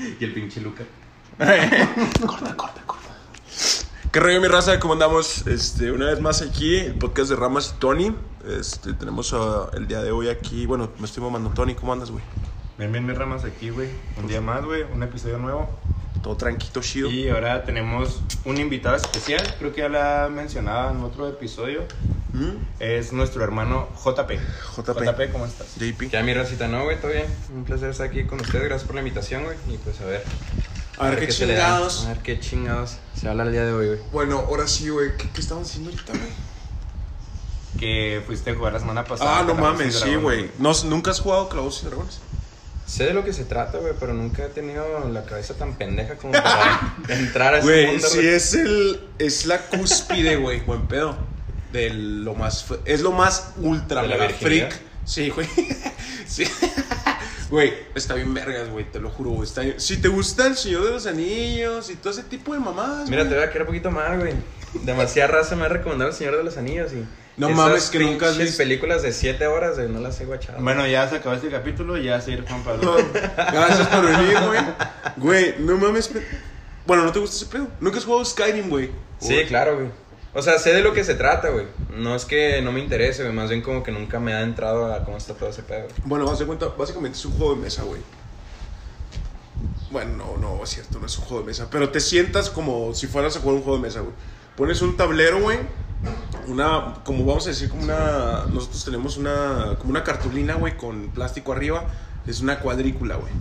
Y el pinche Luca. corta, corta, corta. ¿Qué rollo, mi raza? ¿Cómo andamos? Este, una vez más aquí, el podcast de Ramas y Tony. Este, tenemos el día de hoy aquí. Bueno, me estoy mamando. Tony, ¿cómo andas, güey? Ven, ven mis ramas aquí, güey. Un día más, güey. Un episodio nuevo. Todo tranquilo, chido. Y ahora tenemos un invitado especial. Creo que ya la mencionaba en otro episodio. ¿Mm? Es nuestro hermano JP. JP. ¿cómo estás? JP. Ya mi racita, no, güey, todo bien. Un placer estar aquí con ustedes. Gracias por la invitación, güey. Y pues a ver. A ver qué chingados. A ver qué chingados se habla el día de hoy, güey. Bueno, ahora sí, güey. ¿Qué, qué estaban haciendo ahorita, güey? Que fuiste a jugar la semana pasada. Ah, no mames, sí, güey. No, ¿Nunca has jugado Clavos y Dragones? Sé de lo que se trata, güey, pero nunca he tenido la cabeza tan pendeja como para entrar a ese Güey, mundo, sí güey. es el. Es la cúspide, güey. Buen pedo. De lo más. Es lo más ultra ¿De la mega freak. Sí, güey. Sí. Güey, está bien vergas, güey, te lo juro, güey. Está bien- Si te gusta el Señor de los Anillos y todo ese tipo de mamadas, Mira, te güey. voy a quedar un poquito mal, güey. Demasiada raza me ha recomendado El Señor de los Anillos y... No esas mames, que nunca has visto. películas de 7 horas, güey, no las he guachado. Bueno, ya se acabó este capítulo. Ya se ir Juan Pablo. Gracias por venir, güey. Güey, no mames. Bueno, ¿no te gusta ese pedo? Nunca has jugado Skyrim, güey. Sí, claro, güey. O sea, sé de lo que se trata, güey. No es que no me interese, güey. Más bien como que nunca me ha entrado a cómo está todo ese pedo. Bueno, vas de cuenta, básicamente es un juego de mesa, güey. Bueno, no, no, es cierto, no es un juego de mesa. Pero te sientas como si fueras a jugar un juego de mesa, güey. Pones un tablero, güey. Una, como vamos a decir, como una. Nosotros tenemos una. Como una cartulina, güey, con plástico arriba. Es una cuadrícula, güey.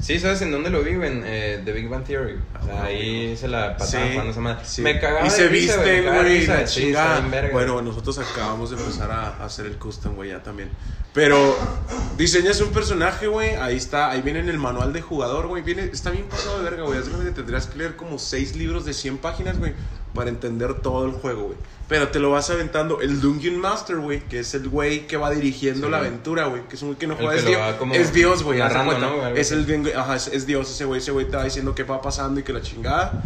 Sí, ¿sabes en dónde lo vi? En eh, The Big Bang Theory. O sea, Ah, ahí se la pasaba Sí, jugando esa madre. sí. Me cagaba Y se me de güey, la chingada. Bueno, nosotros acabamos de empezar a, hacer el custom, güey, ya también. Pero diseñas un personaje, güey, ahí está, ahí viene en el manual de jugador, güey, viene, está bien pasado de verga, güey. Que tendrías que leer como seis libros de 100 páginas, güey, para entender todo el juego, güey. Pero te lo vas aventando el Dungeon Master, güey, que es el güey que va dirigiendo Sí, la güey. aventura, güey, que es un güey que no juega, que es, Dios, es Dios, güey. Es el ajá, es, es Dios ese güey, ese güey te va diciendo qué va pasando y que la chingada.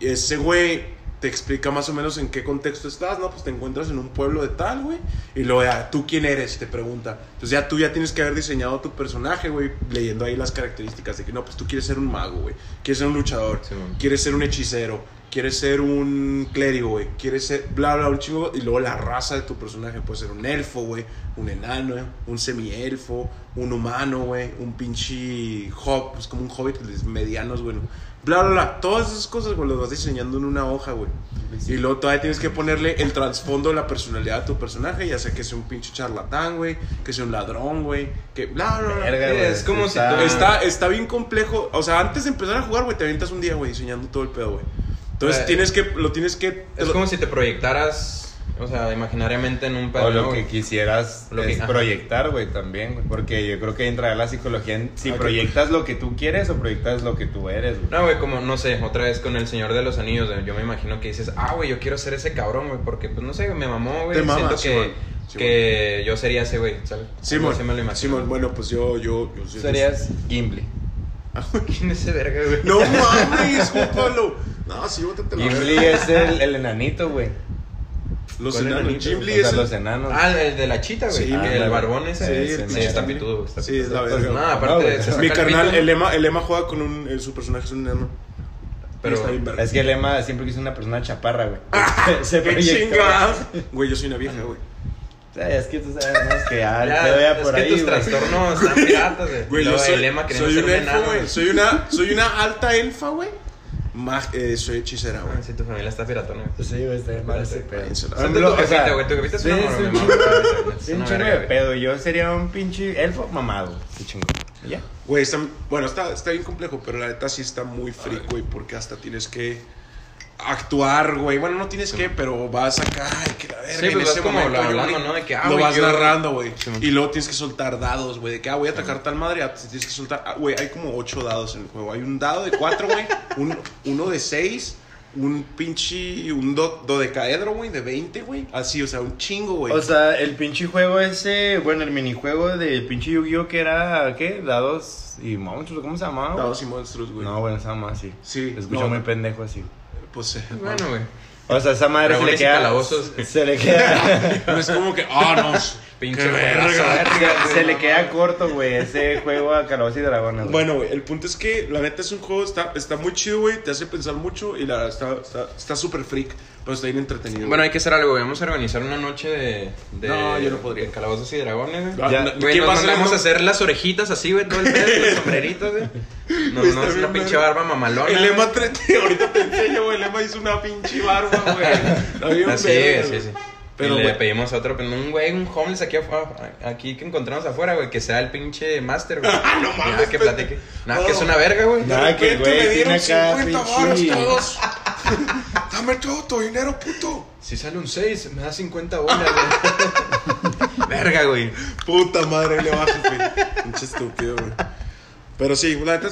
Y ese güey te explica más o menos en qué contexto estás, ¿no? Pues te encuentras en un pueblo de tal, güey. Y luego ya, ¿tú quién eres? Te pregunta. Entonces ya tú ya tienes que haber diseñado tu personaje, güey, leyendo ahí las características de que no, pues tú quieres ser un mago, güey. Quieres ser un luchador. Sí, quieres ser un hechicero. Quieres ser un clérigo, güey. Quieres ser bla, bla, un chingo. Y luego la raza de tu personaje puede ser un elfo, güey. Un enano, un semielfo. Un humano, güey. Un pinche hob, pues como un hobbit, medianos, güey. Bla, bla, bla. Todas esas cosas, güey, las vas diseñando en una hoja, güey. Y luego todavía tienes que ponerle el trasfondo de la personalidad de tu personaje, ya sea que sea un pinche charlatán, güey, que sea un ladrón, güey, que bla, bla, bla. Verga, es como si está- tú- Está, está bien complejo. O sea, antes de empezar a jugar, güey, te avientas un día, güey, diseñando todo el pedo, güey. Entonces Eh, tienes que, lo tienes que. Es lo- como si te proyectaras, o sea, imaginariamente en un pedo. O lo ¿no, que quisieras Lo que- es ajá. proyectar, güey, también, güey. Porque yo creo que entra la psicología en si Ok. proyectas lo que tú quieres o proyectas lo que tú eres, güey. No, güey, como, no sé, otra vez con El Señor de los Anillos, güey, yo me imagino que dices, ah, güey, yo quiero ser ese cabrón, güey, porque, pues, no sé, me mamó, güey, siento Simón, que, que yo sería ese, güey, ¿sabes? Simón, me lo imagino. Simón, bueno, pues yo, yo, yo Serías Gimli. ¿Quién es ese verga, güey? No mames, Juan Pablo. No, sí, bótate la Gimli es el, el enanito, güey. Los ¿Cuál enanos. enanito? Gimli O sea, es el- los enanos. Ah, el de la chita, güey. Sí, Ah, el ah, barbón ese. sí, el pinche está Gimli. pitudo, está Sí, es la pitudo. verga. No, aparte, No, güey. se saca Mi el carnal, pito, el Emma, el Emma juega con un. el- su personaje es un enano. Pero- Y está bien verga. Es que el Emma siempre quiso una persona chaparra, güey. Se ¡Qué proyectó. chingados! Güey, yo soy una vieja, güey. O sea, es que tú sabes que ya, Ya, te vea es por que ahí, tus güey. trastornos están piratas, güey. Güey, yo Luego soy, el lema queriendo soy ser un un elfo, enano, güey. Soy una, soy una alta elfa, güey. Mag- eh, soy hechicera, güey. Ah, Sí, tu familia está piratona, güey. Sí, güey, está bien mal ese pedo. O sea, jefita, güey. Tu jefita es sí, una es un chingo- güey. Sí, un de güey. pedo. Yo sería un pinche elfo mamado. Qué chingón. ¿Y ya? Güey, está, bueno, está, está bien complejo, pero la neta sí está muy freak, güey, porque hasta tienes que actuar, güey. Bueno, no tienes que, pero vas acá y que la verga. Sí, en pues ese como momento, hablando, güey, ¿no? De que, ah, lo vas yo- narrando, güey. Sí, y luego tienes que soltar dados, güey. De que, ah, voy a atacar tal madre, ah, tienes que soltar. ah, Güey, hay como ocho dados en el juego. Hay un dado de cuatro, güey. un, uno de seis. Un pinche. Un do, dodecaedro, güey, de 20, güey. Así, o sea, un chingo, güey. O sea, el pinche juego ese, bueno, el minijuego de pinche Yu-Gi-Oh! que era, ¿qué? Dados y monstruos, ¿cómo se llamaba? dados y monstruos, güey. No, bueno, se llama así. Sí, Se escucha no. muy pendejo así. Pues, eh, Bueno, güey. O sea, esa madre se le queda. calabozos. Se le queda. No es como que, ah, no. Pinche verga. Se le queda corto, güey, ese juego a Calabozos y Dragones. Bueno, güey, el punto es que la neta es un juego, está, está muy chido, güey, te hace pensar mucho y la verdad está está está súper freak, pero está bien entretenido. Bueno, hay que hacer algo. Vamos a organizar una noche de. de No, yo no podría. de calabozos y dragones, güey. Ah, ya, no, Güey, ¿quién nos va a ser el mandamos a no- hacer las orejitas así, güey, todo el pedo, los sombreritos, güey. Está nos bien, una pinche barba mamalona. El. Lema 30, ahorita te enseño, güey, el Lema hizo una pinche barba, güey. Bien Así, verga, sí, güey. sí. Pero, y le güey, pedimos a otro, pero un güey, un homeless aquí, aquí que encontramos afuera, güey, que sea el pinche master, güey. Ah, no mames, Ya, que platique. Nada, No. que es una verga, güey. Nada, que güey me dieron tiene acá 50 varos pinche- todos. Dame todo tu dinero, puto. Si sale un 6, me da 50 bolas, güey. verga, güey. Puta madre, le bajas, güey. Pinche estúpido, güey. Pero sí, la neta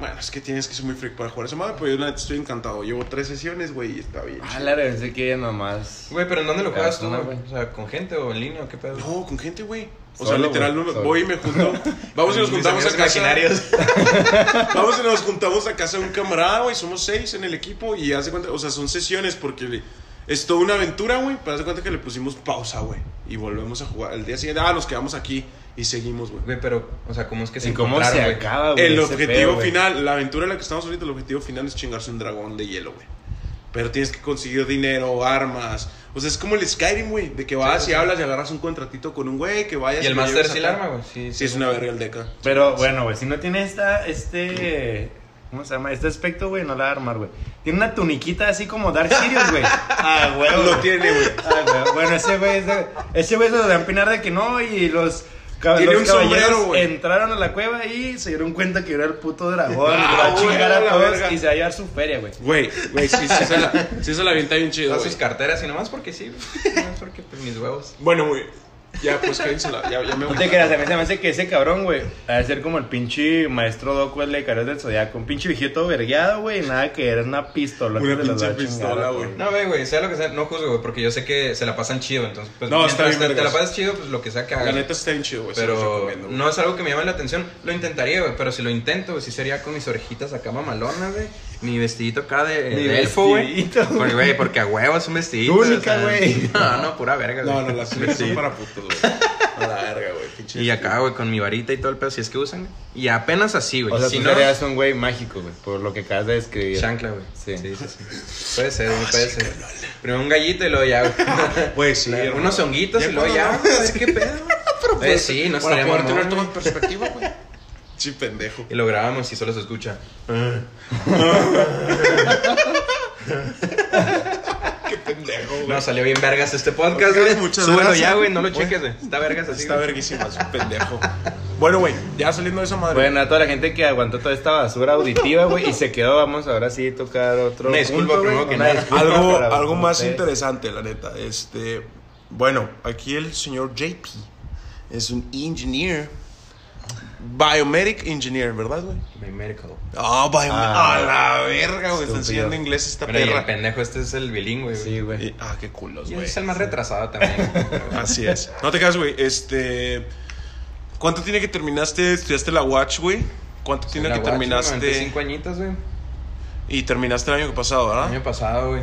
Bueno, es que tienes que ser muy freak para jugar esa madre, pero yo la neta estoy encantado. Llevo tres sesiones, güey, y está bien. Ah, la pensé que ya nomás. Güey, pero ¿en dónde lo juegas tú, güey? O sea, ¿con gente o en línea o qué pedo? No, con gente, güey. O sea, literal, no- voy y me junto. Vamos y nos juntamos a casa. imaginarios. Vamos y nos juntamos a casa de un camarada, güey. Somos seis en el equipo y hace cuenta, o sea, son sesiones porque es toda una aventura, güey. Pero hace cuenta que le pusimos pausa, güey. Y volvemos a jugar. El día siguiente, ah, nos quedamos aquí y seguimos, güey. Güey, pero, o sea, ¿cómo es que se ¿Y cómo se acaba, güey? El objetivo final, la aventura en la que estamos ahorita, el objetivo final es chingarse un dragón de hielo, güey. Pero tienes que conseguir dinero, armas. O sea, es como el Skyrim, güey. De que vas sí, y sí. hablas y agarras un contratito con un güey que vayas Y el Master sí el arma, güey. Sí, Sí, es una verga el deca. Pero bueno, güey, si no tiene esta, este. ¿Cómo se llama? Este aspecto, güey, no la va a armar, güey. Tiene una tuniquita así como Dark Sirius, güey. Ah, güey. Lo tiene, güey. Ah, güey. Bueno, ese güey, ese, ese güey se lo de empinar de que no, y los. Tiene los un sombrero, güey. entraron a la cueva y se dieron cuenta que era el puto dragón. y Ah, va a chingar a todos verga. y se va a llevar su feria, güey. Güey, güey, sí, sí, se la, sí se la avienta bien chido, güey. sus carteras y nomás porque sí, güey. Nomás porque, pues, mis huevos. Bueno, güey. Ya, pues quédensela. Ya, ya me No te creas, a mí se me hace que ese cabrón, güey, ha de ser como el pinche maestro Doku, el de Caros del Zodiaco. Un pinche viejito vergueado, güey, nada que era una pistola. Una que pinche pistola, güey. No, güey, güey, sea lo que sea, no juzgo, güey, porque yo sé que se la pasan chido, entonces, pues, No, mientras está bien, te, te la pasas chido, pues, lo que sea que La hagas. neta está bien chido, güey. Pero no es algo que me llame la atención. Lo intentaría, güey. Pero si lo intento, güey, sí sería con mis orejitas acá mamalonas, güey. Mi vestidito acá de, Mi de elfo, güey. Porque, güey, porque a huevo es un vestidito. Túnica, güey. No, no, pura verga, güey. No, no, las tuyas son para putos, güey. A la verga, güey. Y acá, güey, con mi varita y todo el pedo, si es que usan. Y apenas así, güey. O sea, si tú no, serías un güey mágico, güey, por lo que acabas de describir. chancla, güey. Sí. Sí, sí, sí. Puede ser, güey, puede ser. Primero un gallito y luego ya, güey. Pues sí. Unos honguitos y luego ya, güey. ¿Qué pedo? Pero sí, no Para estaría poder tener todo güey. en perspectiva, güey. Sí, pendejo. Y lo grabamos y solo se escucha. Qué pendejo, güey. No, salió bien vergas este podcast, güey. muchas Súbelo gracias. ya, güey, no lo cheques, güey. Está vergas así. Está güey. verguísima, es un pendejo. Bueno, güey, ya saliendo de esa madre. Bueno, a toda la gente que aguantó toda esta basura auditiva, güey, y se quedó, vamos ahora sí tocar otro Una disculpa, punto, primero que nada. disculpa algo, algo más ustedes. interesante, la neta. Este, bueno, aquí el señor JP es un engineer. Biomedic engineer, ¿verdad, güey? My medical. Ah, biomedic. Ah, a la verga, güey. Está enseñando inglés esta y el perra. pendejo este es el bilingüe, güey. Sí, güey. Y- ah, qué culos, Y güey. es el más retrasado también. Así es. No te cagas, güey. Este. ¿Cuánto tiene que terminaste? ¿Estudiaste la Watch, güey? ¿Cuánto tiene La que terminaste? 95 añitos, güey. Y terminaste el año pasado, El ¿verdad? año pasado, güey.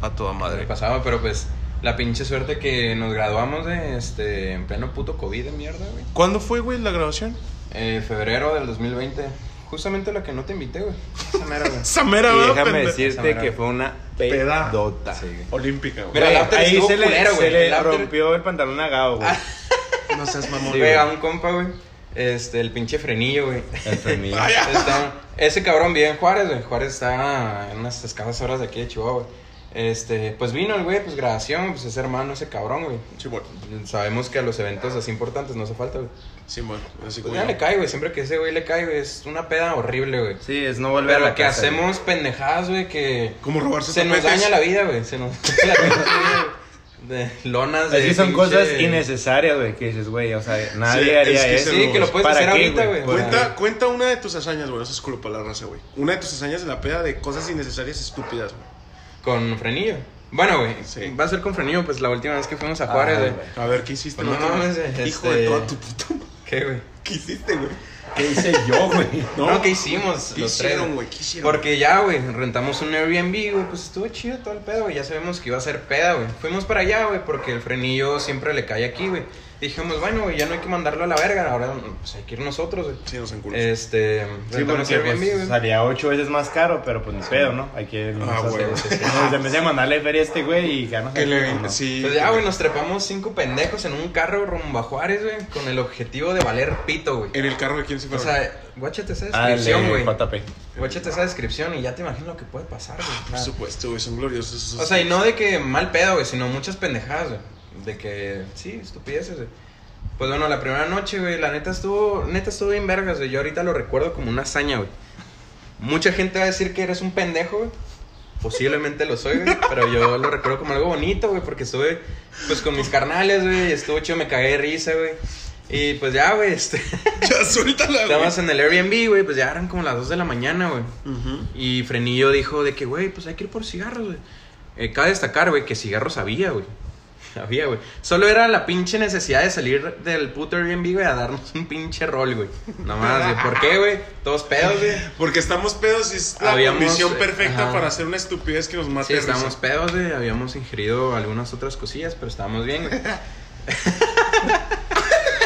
A toda El madre. año pasado, pero pues la pinche suerte que nos graduamos de este en pleno puto COVID de mierda, güey. ¿Cuándo fue, güey, la grabación? Eh, febrero del 2020. Justamente la que no te invité, güey. Esa mera, güey. Esa mera, Y ¿verdad, déjame decirte Esa que fue una pedota. Sí, güey. Olímpica, güey. El Güey, after ahí se le, culero, güey. se le El after- rompió el pantalón a Gao, güey. No seas mamón. Güey, a un compa, güey. Este, el pinche frenillo, güey. El frenillo. Está- ese cabrón vive en Juárez, güey. Juárez está en unas escasas horas de aquí de Chihuahua. Este, pues vino el güey, pues grabación, pues es hermano ese cabrón, güey. Sí, bueno. Sabemos que a los eventos así importantes no hace falta, güey. Sí, bueno. Así Pues como ya le cae, güey. Siempre que ese güey le cae, güey, es una peda horrible, güey. Sí, es no volver Pero a la que casa, hacemos pendejadas, güey, que ¿Cómo robarse se nos daña la vida, güey. Se nos daña la vida, güey. De lonas de güey. Es que son pinche- cosas innecesarias, güey, que dices, güey, o sea, nadie Sí, haría es que eso. sí, que lo puedes ¿Para hacer qué, ahorita, güey. Cuenta, cuenta una de tus hazañas, güey. No seas culo para la raza, güey. Una de tus hazañas en la peda de cosas innecesarias estúpidas, güey. Con frenillo. Bueno, güey, Sí. va a ser con frenillo, pues la última vez que fuimos a Juárez, Ah, güey. güey. A ver, ¿qué hiciste? Pues no otra mames, este- Hijo de toda tu puta madre. ¿Qué, güey? ¿Qué hiciste, güey? ¿Qué hice yo, güey? No, ¿qué hicimos? ¿Qué los tres, hicieron, güey? ¿Qué hicieron? Porque ya, güey, rentamos un Airbnb, güey, pues estuvo chido todo el pedo, güey. Ya sabemos que iba a ser peda, güey. Fuimos para allá, güey, porque el frenillo siempre le cae aquí, güey. Dijimos, bueno, güey, ya no hay que mandarlo a la verga, ahora pues hay que ir nosotros, güey. Sí, nos enculos. Este, Sí, porque pues, güey. salía ocho veces más caro, pero pues ni pedo, ¿no? Hay que... Ah, nosotros- güey. Sí, sí, sí. Nos empecé a mandarle feria a este güey y no sí. Pues ya, güey, nos trepamos cinco pendejos en un carro rumbo a Juárez, güey, con el objetivo de valer pito, güey. En el carro de quién se O fueron. sea, guáchate esa Ah, descripción, de güey. Guáchate esa descripción y ya te imagino lo que puede pasar, güey. Por Ah. supuesto, güey, son gloriosos. O sea, y no de que mal pedo, güey, sino muchas pendejadas, güey. De que, sí, estupideces, güey. Pues bueno, la primera noche, güey, la neta estuvo, neta estuvo bien vergas, güey. Yo ahorita lo recuerdo como una hazaña, güey. Mucha gente va a decir que eres un pendejo, güey. Posiblemente lo soy, güey. Pero yo lo recuerdo como algo bonito, güey, porque estuve, pues, con mis carnales, güey. Estuvo chido, me cagué de risa, güey. Y pues ya, güey, este... Ya, suéltala. Estábamos en el Airbnb, güey, pues ya eran como las 2 de la mañana, güey. Y Frenillo dijo de que, güey, pues hay que ir por cigarros, güey. Eh, cabe destacar, güey, que cigarros había, güey. Había, güey. Solo era la pinche necesidad de salir del puto Airbnb, güey, a darnos un pinche rol, güey. Nada más, güey. ¿Por qué, güey? Todos pedos, güey. Porque estamos pedos y es la Habíamos, condición eh, perfecta ajá. para hacer una estupidez que nos mate. Sí, risa. estábamos pedos, güey. Habíamos ingerido algunas otras cosillas, pero estábamos bien, güey.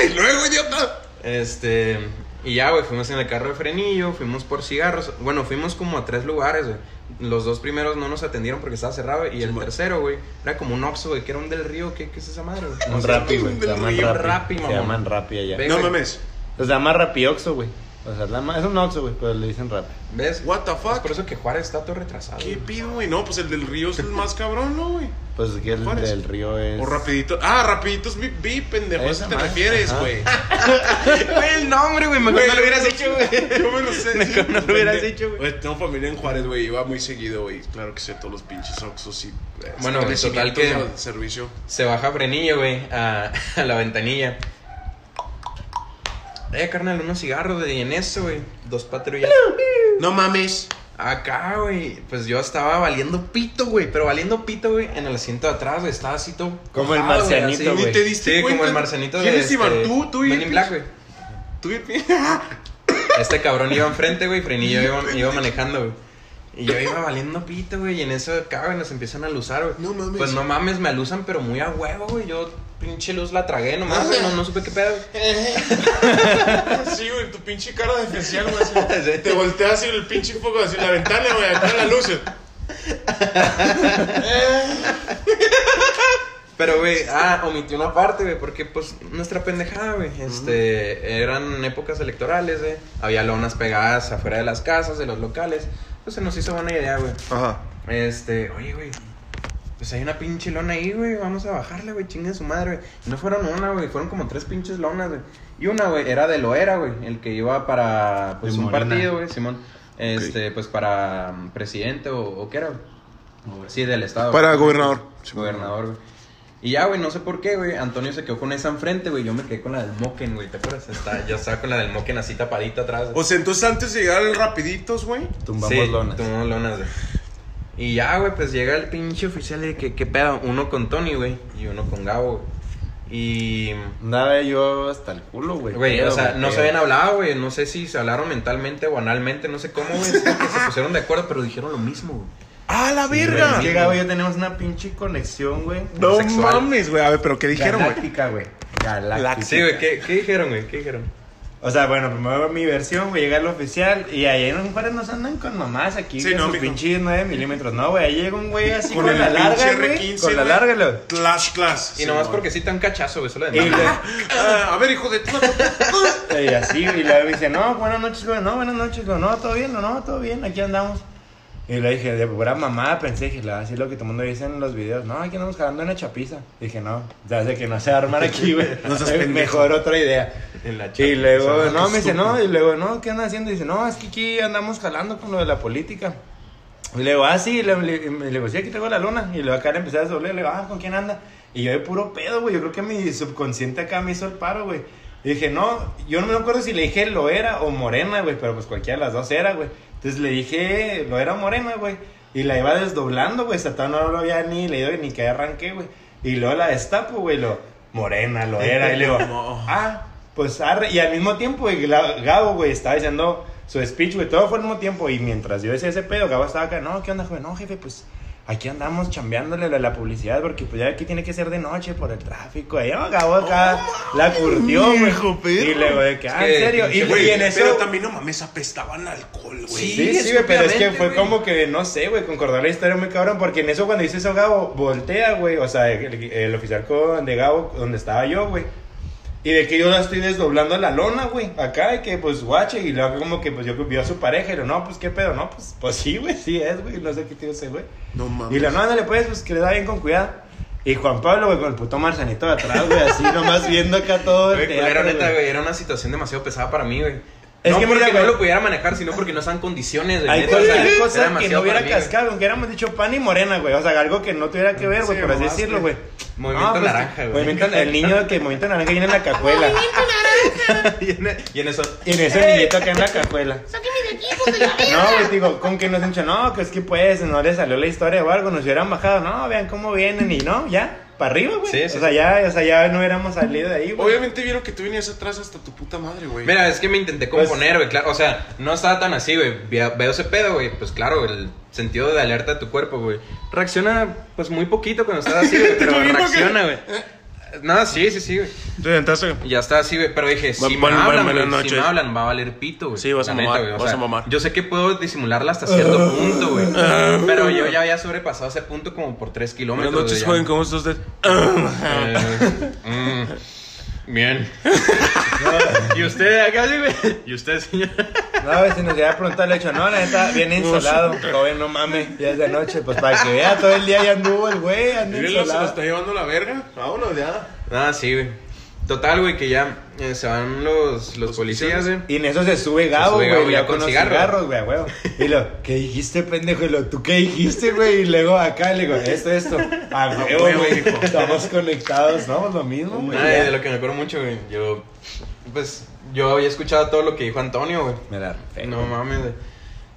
Y luego, idiota. Este. Y ya, güey, fuimos en el carro de frenillo, fuimos por cigarros. Bueno, fuimos como a tres lugares, güey. Los dos primeros no nos atendieron porque estaba cerrado. Y el tercero, güey, era como un Oxxo, güey, que era un del río. ¿Qué, qué es esa madre, güey? Un rapi, güey. del Se llaman rapi. rapi, Se llaman rapi allá. No mames. Se llama rapi oxo, güey. O sea, la es un oxo, güey, pero le dicen rapi. ¿Ves? What the Es fuck? por eso que Juárez está todo retrasado. ¿Qué pido, güey? No, pues el del río es el más cabrón, ¿no, güey? Pues que el ¿Cuál es? del río es... O rapidito. Ah, rapiditos vi, vi pendejo. ¿A eso te madre. refieres, güey? Güey, el nombre, güey. Mejor no lo hubieras dicho, güey. Yo me lo sé. Mejor no lo hubieras dicho, güey. Tengo familia en Juárez, güey. Iba muy seguido, güey. Claro que sé todos los pinches oxos y. eh, Bueno, total que- servicio. Se baja Frenillo, güey, a, a la ventanilla. Eh, carnal, unos cigarros, güey. Y en eso, güey, dos patrullas. No mames. Acá, güey, pues yo estaba valiendo pito, güey. Pero valiendo pito, güey, en el asiento de atrás, güey. Estaba así todo. Como el marcianito, güey. Te diste Sí, cuenta. como el marcianito de. ¿Quiénes iban? este, Tú, tú y in Black, güey. Tú y Este cabrón iba enfrente, güey, Frenillo iba, iba manejando, güey. Y yo iba valiendo pito, güey, y en eso acá, güey, nos empiezan a alusar, güey. No mames. Pues no mames, me alusan, pero muy a huevo, güey. Yo pinche luz la tragué nomás, no, no supe qué pedo. Sí, güey, tu pinche cara defensial, güey. Te volteas y el pinche foco así, la ventana, güey, acá la luz. Pero, güey, ah, omití una parte, güey, porque, pues, nuestra pendejada, güey. Este, eran épocas electorales, güey. Había lonas pegadas afuera de las casas, de los locales. Pues se nos hizo buena idea, güey. Ajá. Este, oye, güey. Pues hay una pinche lona ahí, güey. Vamos a bajarla, güey. Chingue su madre, güey. Y no fueron una, güey. Fueron como tres pinches lonas, güey. Y una, güey, era de Loera, güey. El que iba para, pues, De un Morena. partido, güey, Simón. Este, pues para um, presidente o, o qué era, güey. Sí, del estado. Para gobernador. Gobernador, güey. Y ya, güey, no sé por qué, güey. Antonio se quedó con esa enfrente, güey. Yo me quedé con la del Moken, güey. ¿Te acuerdas? Está, yo estaba con la del Moken así tapadita atrás. O sea, entonces antes de llegar rapiditos, güey. Tumbamos Sí, lonas. Tumbamos lonas, güey. Y ya, güey, pues llega el pinche oficial de que, ¿qué pedo? Uno con Tony, güey, y uno con Gabo, güey. Y, Andaba yo hasta el culo, güey. güey, o sea, güey, no se habían hablado, güey. No sé si se hablaron mentalmente o analmente, no sé cómo, güey. es que se pusieron de acuerdo, pero dijeron lo mismo, güey. ¡Ah, la güey, verga! Es que Gabo y yo tenemos una pinche conexión, güey. no sexual. mames, güey. A ver, pero ¿qué dijeron, güey? Galáctica, güey. Galáctica. Sí, güey, ¿qué, ¿qué dijeron, güey? ¿Qué dijeron? O sea, bueno, primero mi versión, güey, llega el oficial y ahí en Juárez nos andan con mamás aquí, Sí, no, sus pinches 9 milímetros. No, güey, ahí llega un güey así Con con, el la larga, pinche güey. R15, Con la güey. larga, lo- Clash, clash. Y nomás porque sí tan cachazo, güey, solo de Y, le- Ah, a ver, hijo de y así, y luego dice, no, buenas noches, güey, no, buenas noches, güey, no, todo bien, no, no, todo bien, aquí andamos. Y le dije, de pura mamá, pensé, dije, "La- así lo que todo el mundo dice en los videos, no, aquí andamos jalando una chapiza. Dije, no, ya sé que no se va a armar aquí, güey. No. Mejor otra idea. En la Y chapiza, luego, güey. no, me dice, no, y luego, no, ¿qué andan haciendo? dice, no, es que aquí andamos jalando con lo de la política. Y le digo, ah, sí, y le, le, y le digo, sí, aquí tengo la luna. Y luego acá le empecé a doler, le digo, ah, ¿con quién anda? Y yo de puro pedo, güey, yo creo que mi subconsciente acá me hizo el paro, güey. Y dije, no, yo no me acuerdo si le dije lo era o morena, güey, pero pues cualquiera de las dos era, güey. Entonces le dije lo era morena, güey. Y la iba desdoblando, güey, hasta no lo había ni leído ni que arranqué, güey. Y luego la destapo, güey, lo morena, lo era. Y le digo, ah, pues arre. Y al mismo tiempo, güey, la- Gabo, güey, estaba diciendo su speech, güey, todo fue al mismo tiempo. Y mientras yo decía ese pedo, Gabo estaba acá, no, ¿qué onda, joven? No, jefe, pues aquí andamos chambeándole la publicidad porque pues ya aquí tiene que ser de noche por el tráfico. Ahí, oh, Gabo acá la curtió, güey. Y luego de que, ah, que, en serio. Y, Güey, y en eso. pero también no mames, apestaban alcohol, güey. Sí, Sí, sí, güey, pero es que fue güey. como que, no sé, güey, concordar la historia muy cabrón, porque en eso cuando dice eso Gabo, voltea, güey, o sea, el, el oficial con, de Gabo, donde estaba yo, güey, y de que yo la estoy desdoblando la lona, güey, acá, y que pues guache, y luego como que pues yo vio a su pareja, y lo, no, pues qué pedo, no, pues, pues sí, güey, sí es, güey, no sé qué tío ese, güey. No mames. Y lo, no, ándale, pues, pues que le da bien con cuidado. Y Juan Pablo, güey, con el puto marcianito de atrás, güey, así nomás viendo acá todo el Güey, culero, teatro, neta, güey. güey, era una situación demasiado pesada para mí, güey. Es no que porque mira, no lo pudiera manejar, sino porque no están condiciones, güey. Hay neta, o cosas, sea, hay era cosas que no hubiera mí, güey. cascado, aunque hubiéramos dicho pan y morena, güey. O sea, algo que no tuviera que ver, güey, Sí, por así decirlo, güey. Movimiento pues, naranja, güey. movimiento- el niño que movimiento naranja viene en la cajuela. y, en, y en eso. Y en ese niñito acá en la cajuela. Verga. No, güey, digo, con que nos han dicho, no, que es que pues no le salió la historia o algo, nos hubieran bajado, no, vean cómo vienen y no, ya, para arriba, güey. Sí, sí, o sea, sí. ya, o sea, ya no hubiéramos salido de ahí, güey. Obviamente vieron que tú venías atrás hasta tu puta madre, güey. Mira, es que me intenté Pues- componer, güey, claro. O sea, no estaba tan así, güey. Ve- Veo ese pedo, güey. Pues claro, el sentido de alerta de tu cuerpo, güey. Reacciona, pues muy poquito cuando estás así, güey. Pero que- reacciona, güey. No, sí, sí, sí, güey. Te aventaste. Y Ya está así, güey. Pero dije, si me hablan, güey, si me hablan, va a valer pito, güey. Sí, vas a mamar, güey, o vas sea, a mamar. Yo sé que puedo disimularla hasta cierto punto, güey. Pero yo ya había sobrepasado ese punto como por 3 kilómetros. Buenas noches, joven. ¿cómo está usted? Bien. ¿Y usted acá, sí? ¿Y usted, señor? No, si nos llega a preguntar, le he dicho, no, la neta, viene insolado, joven, no mames, ya es de noche, pues para que vea, todo el día ya anduvo el güey, anda Mírenlo, se lo está llevando la verga. Vámonos ya. Ah, sí, güey. Total, güey, que ya eh, se van los, los policías, güey. Y en eso se sube Gabo, güey, ya con los cigarro. cigarros, güey, huevo. Y lo, ¿qué dijiste, pendejo? Y lo, ¿tú qué dijiste, güey? Y luego acá le digo, esto, esto. A huevo, huevo, güey, hijo. estamos conectados, ¿no? Lo mismo, güey. De lo que me acuerdo mucho, güey. Yo, pues, yo había escuchado todo lo que dijo Antonio, güey. Me la fe, No mames, güey.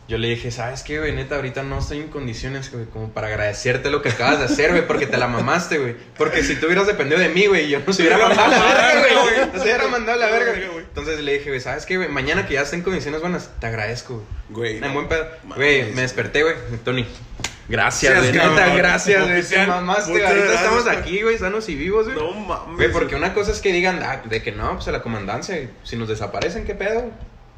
Yo le dije, ¿sabes qué, güey? Neta, ahorita no estoy en condiciones, güey, como para agradecerte lo que acabas de hacer, güey, porque te la mamaste, güey. Porque si tú hubieras dependido de mí, güey, yo no se hubiera mandado a la verga, güey. No se hubiera mandado a la verga, güey. Entonces le dije, güey, ¿sabes qué, güey? Mañana que ya esté en condiciones buenas, te agradezco, güey. Güey. En buen pedo. Güey, me desperté, güey. Tony. Gracias, güey. Neta, gracias, güey. Te mamaste, muchas Ahorita estamos aquí, güey, sanos y vivos, güey. No mames. Güey, porque una cosa es que digan ah, de que no, pues a la comandancia, si nos desaparecen, ¿qué pedo?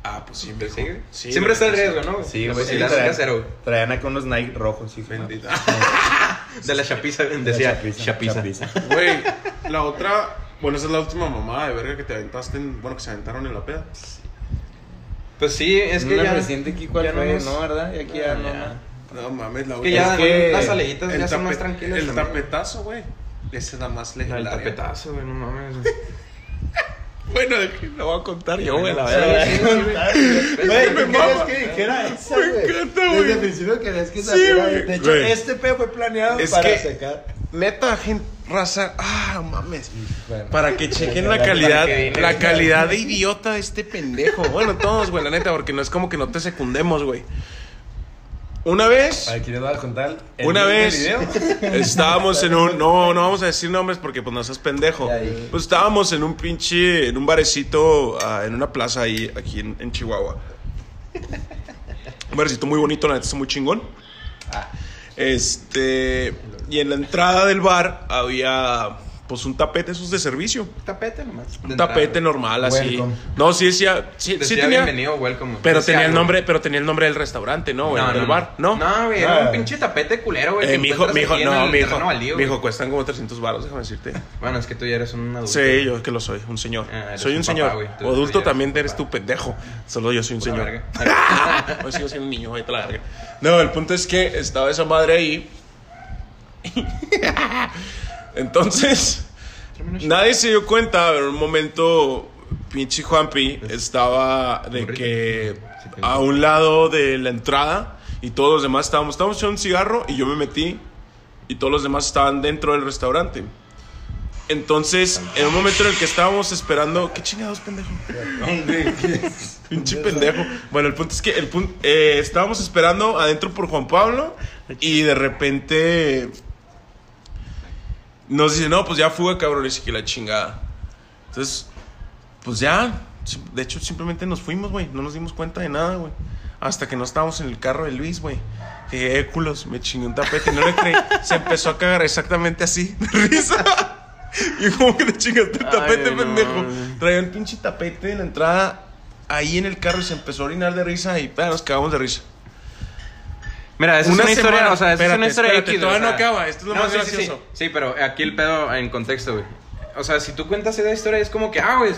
Ah, pues siempre, Sí, güey. Sí, Siempre está el riesgo, ¿no? güey? Sí, güey, sí, traían-. Traían acá unos Nike rojos, sí. Bendita. De la chapiza, decía chapiza. Güey, la otra. Bueno, esa es la última mamada de verga que te aventaste. En, bueno, que se aventaron en la peda. Pues sí, es que Una ya... reciente aquí, ¿cuál ya fue? No, ¿verdad? Y aquí ya no. ya. no. No mames, la Que otra. ya Es que las saliditas el, ya son más tranquilas el tapetazo, güey. Esa es la más legendaria. tapetazo, güey, no mames. Bueno, lo voy a contar yo, güey, la verdad. güey. Me ¿tú mama. querías que dijera esa, Me güey? encanta, Desde güey. el principio querías que saliera. De hecho, Güey. este pedo fue planeado Es para que- secar. Neta, gente, raza. Ah, no mames. Bueno. Para que chequen la calidad, la calidad de idiota de este pendejo. Bueno, todos, güey, la neta, porque no es como que no te secundemos, güey. Una vez, Aquí les voy a contar. el una vez, video. estábamos en un, no, no vamos a decir nombres porque pues no seas pendejo. Pues estábamos en un pinche, en un barecito, ah, en una plaza ahí, aquí en, en Chihuahua. Un barecito muy bonito, la neta, está muy chingón. Ah. Este, y en la entrada del bar había, pues un tapete, esos de servicio. Tapete nomás. Un tapete normal, así. Welcome. No, sí decía, sí, sí Decía tenía, bienvenido, welcome. pero Decía tenía el algo. nombre, pero tenía el nombre del restaurante, ¿no? No, del no, bar, ¿no? No, güey, era Ah. un pinche tapete culero, güey. Eh, mi hijo, mi no, el mi hijo, baldío, mi hijo, cuestan como 300 baros, déjame decirte. Bueno, es que tú ya eres un adulto. Sí, yo que lo soy, un señor. Ah, soy un, un papá, señor. güey. Tú- Adulto tú también eres tú, pendejo. Solo yo soy un Pura señor. Hoy sigo siendo un niño, a la verga. No, el punto es que estaba esa madre ahí. Entonces, nadie se dio cuenta, pero en un momento, pinche Juanpi estaba de que a un lado de la entrada y todos los demás estábamos, estábamos echando un cigarro y yo me metí y todos los demás estaban dentro del restaurante. Entonces, en un momento en el que estábamos esperando, ¿qué chingados, pendejo? Pinche pendejo. Bueno, el punto es que el punto, eh, estábamos esperando adentro por Juan Pablo y de repente nos dice, no, pues ya fuga, cabrones, y que la chingada. Entonces, pues ya, de hecho simplemente nos fuimos, güey, no nos dimos cuenta de nada, güey. Hasta que no estábamos en el carro de Luis, güey. Que eh, culos, me chingué un tapete no le creí. Se empezó a cagar exactamente así, de risa. Y como que te chingaste el Ay, tapete, no, pendejo. Traía el pinche tapete en la entrada ahí en el carro y se empezó a orinar de risa y pa, nos cagamos de risa. Mira, esa Una es una historia, semana. o sea, esa es Espérate, una historia espérate, X, todavía o sea. no acaba, esto es lo más sí, sí, sí. gracioso. Sí, pero aquí el pedo en contexto, güey. O sea, si tú cuentas esa historia es como que, ah, güey,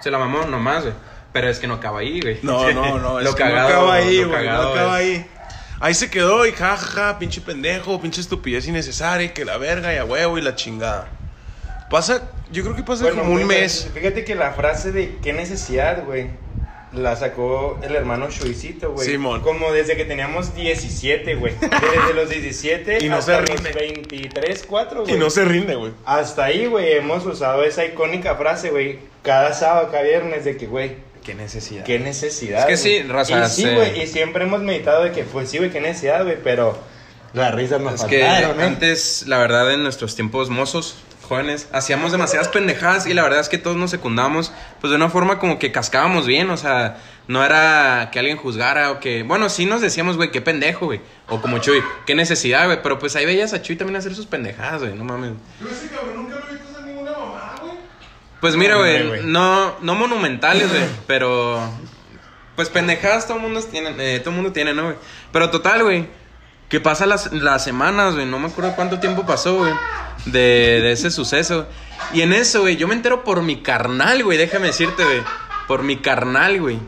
se la mamó nomás, güey. Pero es que no acaba ahí, güey. No, no, no, es lo que cagado, no acaba ahí, lo güey, no cagado acaba ahí. Ahí se quedó y jajaja, pinche pendejo, pinche estupidez innecesaria, y que la verga y a huevo y la chingada. Pasa, yo creo que pasa Bueno, como un mes. Fíjate que la frase de qué necesidad, güey, la sacó el hermano Chuicito, güey. Simón. Como desde que teníamos 17, güey. Desde los 17 Y no hasta se los rinde. 23, 4, güey. Y no se rinde, güey. Hasta ahí, güey, hemos usado esa icónica frase, güey, cada sábado, cada viernes, de que, güey, Qué necesidad. qué necesidad. Es que sí, güey. raza, Y sí, güey, y siempre hemos meditado de que, pues sí, güey, qué necesidad, güey, pero las risas nos Es que faltaron, ¿eh? antes, la verdad, en nuestros tiempos mozos, jóvenes, hacíamos demasiadas pendejadas y la verdad es que todos nos secundamos, pues de una forma como que cascábamos bien, o sea, no era que alguien juzgara o que, bueno, sí nos decíamos, güey, qué pendejo, güey, o como Chuy, qué necesidad, güey, pero pues ahí veías a Chuy también hacer sus pendejadas, güey, no mames. Yo ese cabrón nunca lo he visto hacer ninguna mamada, güey. Pues mira, güey. no, no monumentales, güey, pero pues pendejadas todo el mundo tiene, eh, todo mundo tiene, ¿no, güey? Pero total, güey, que pasa las, las semanas, güey. No me acuerdo cuánto tiempo pasó, güey. De, de ese suceso. Y en eso, güey, yo me entero por mi carnal, güey. Déjame decirte, güey. Por mi carnal, güey.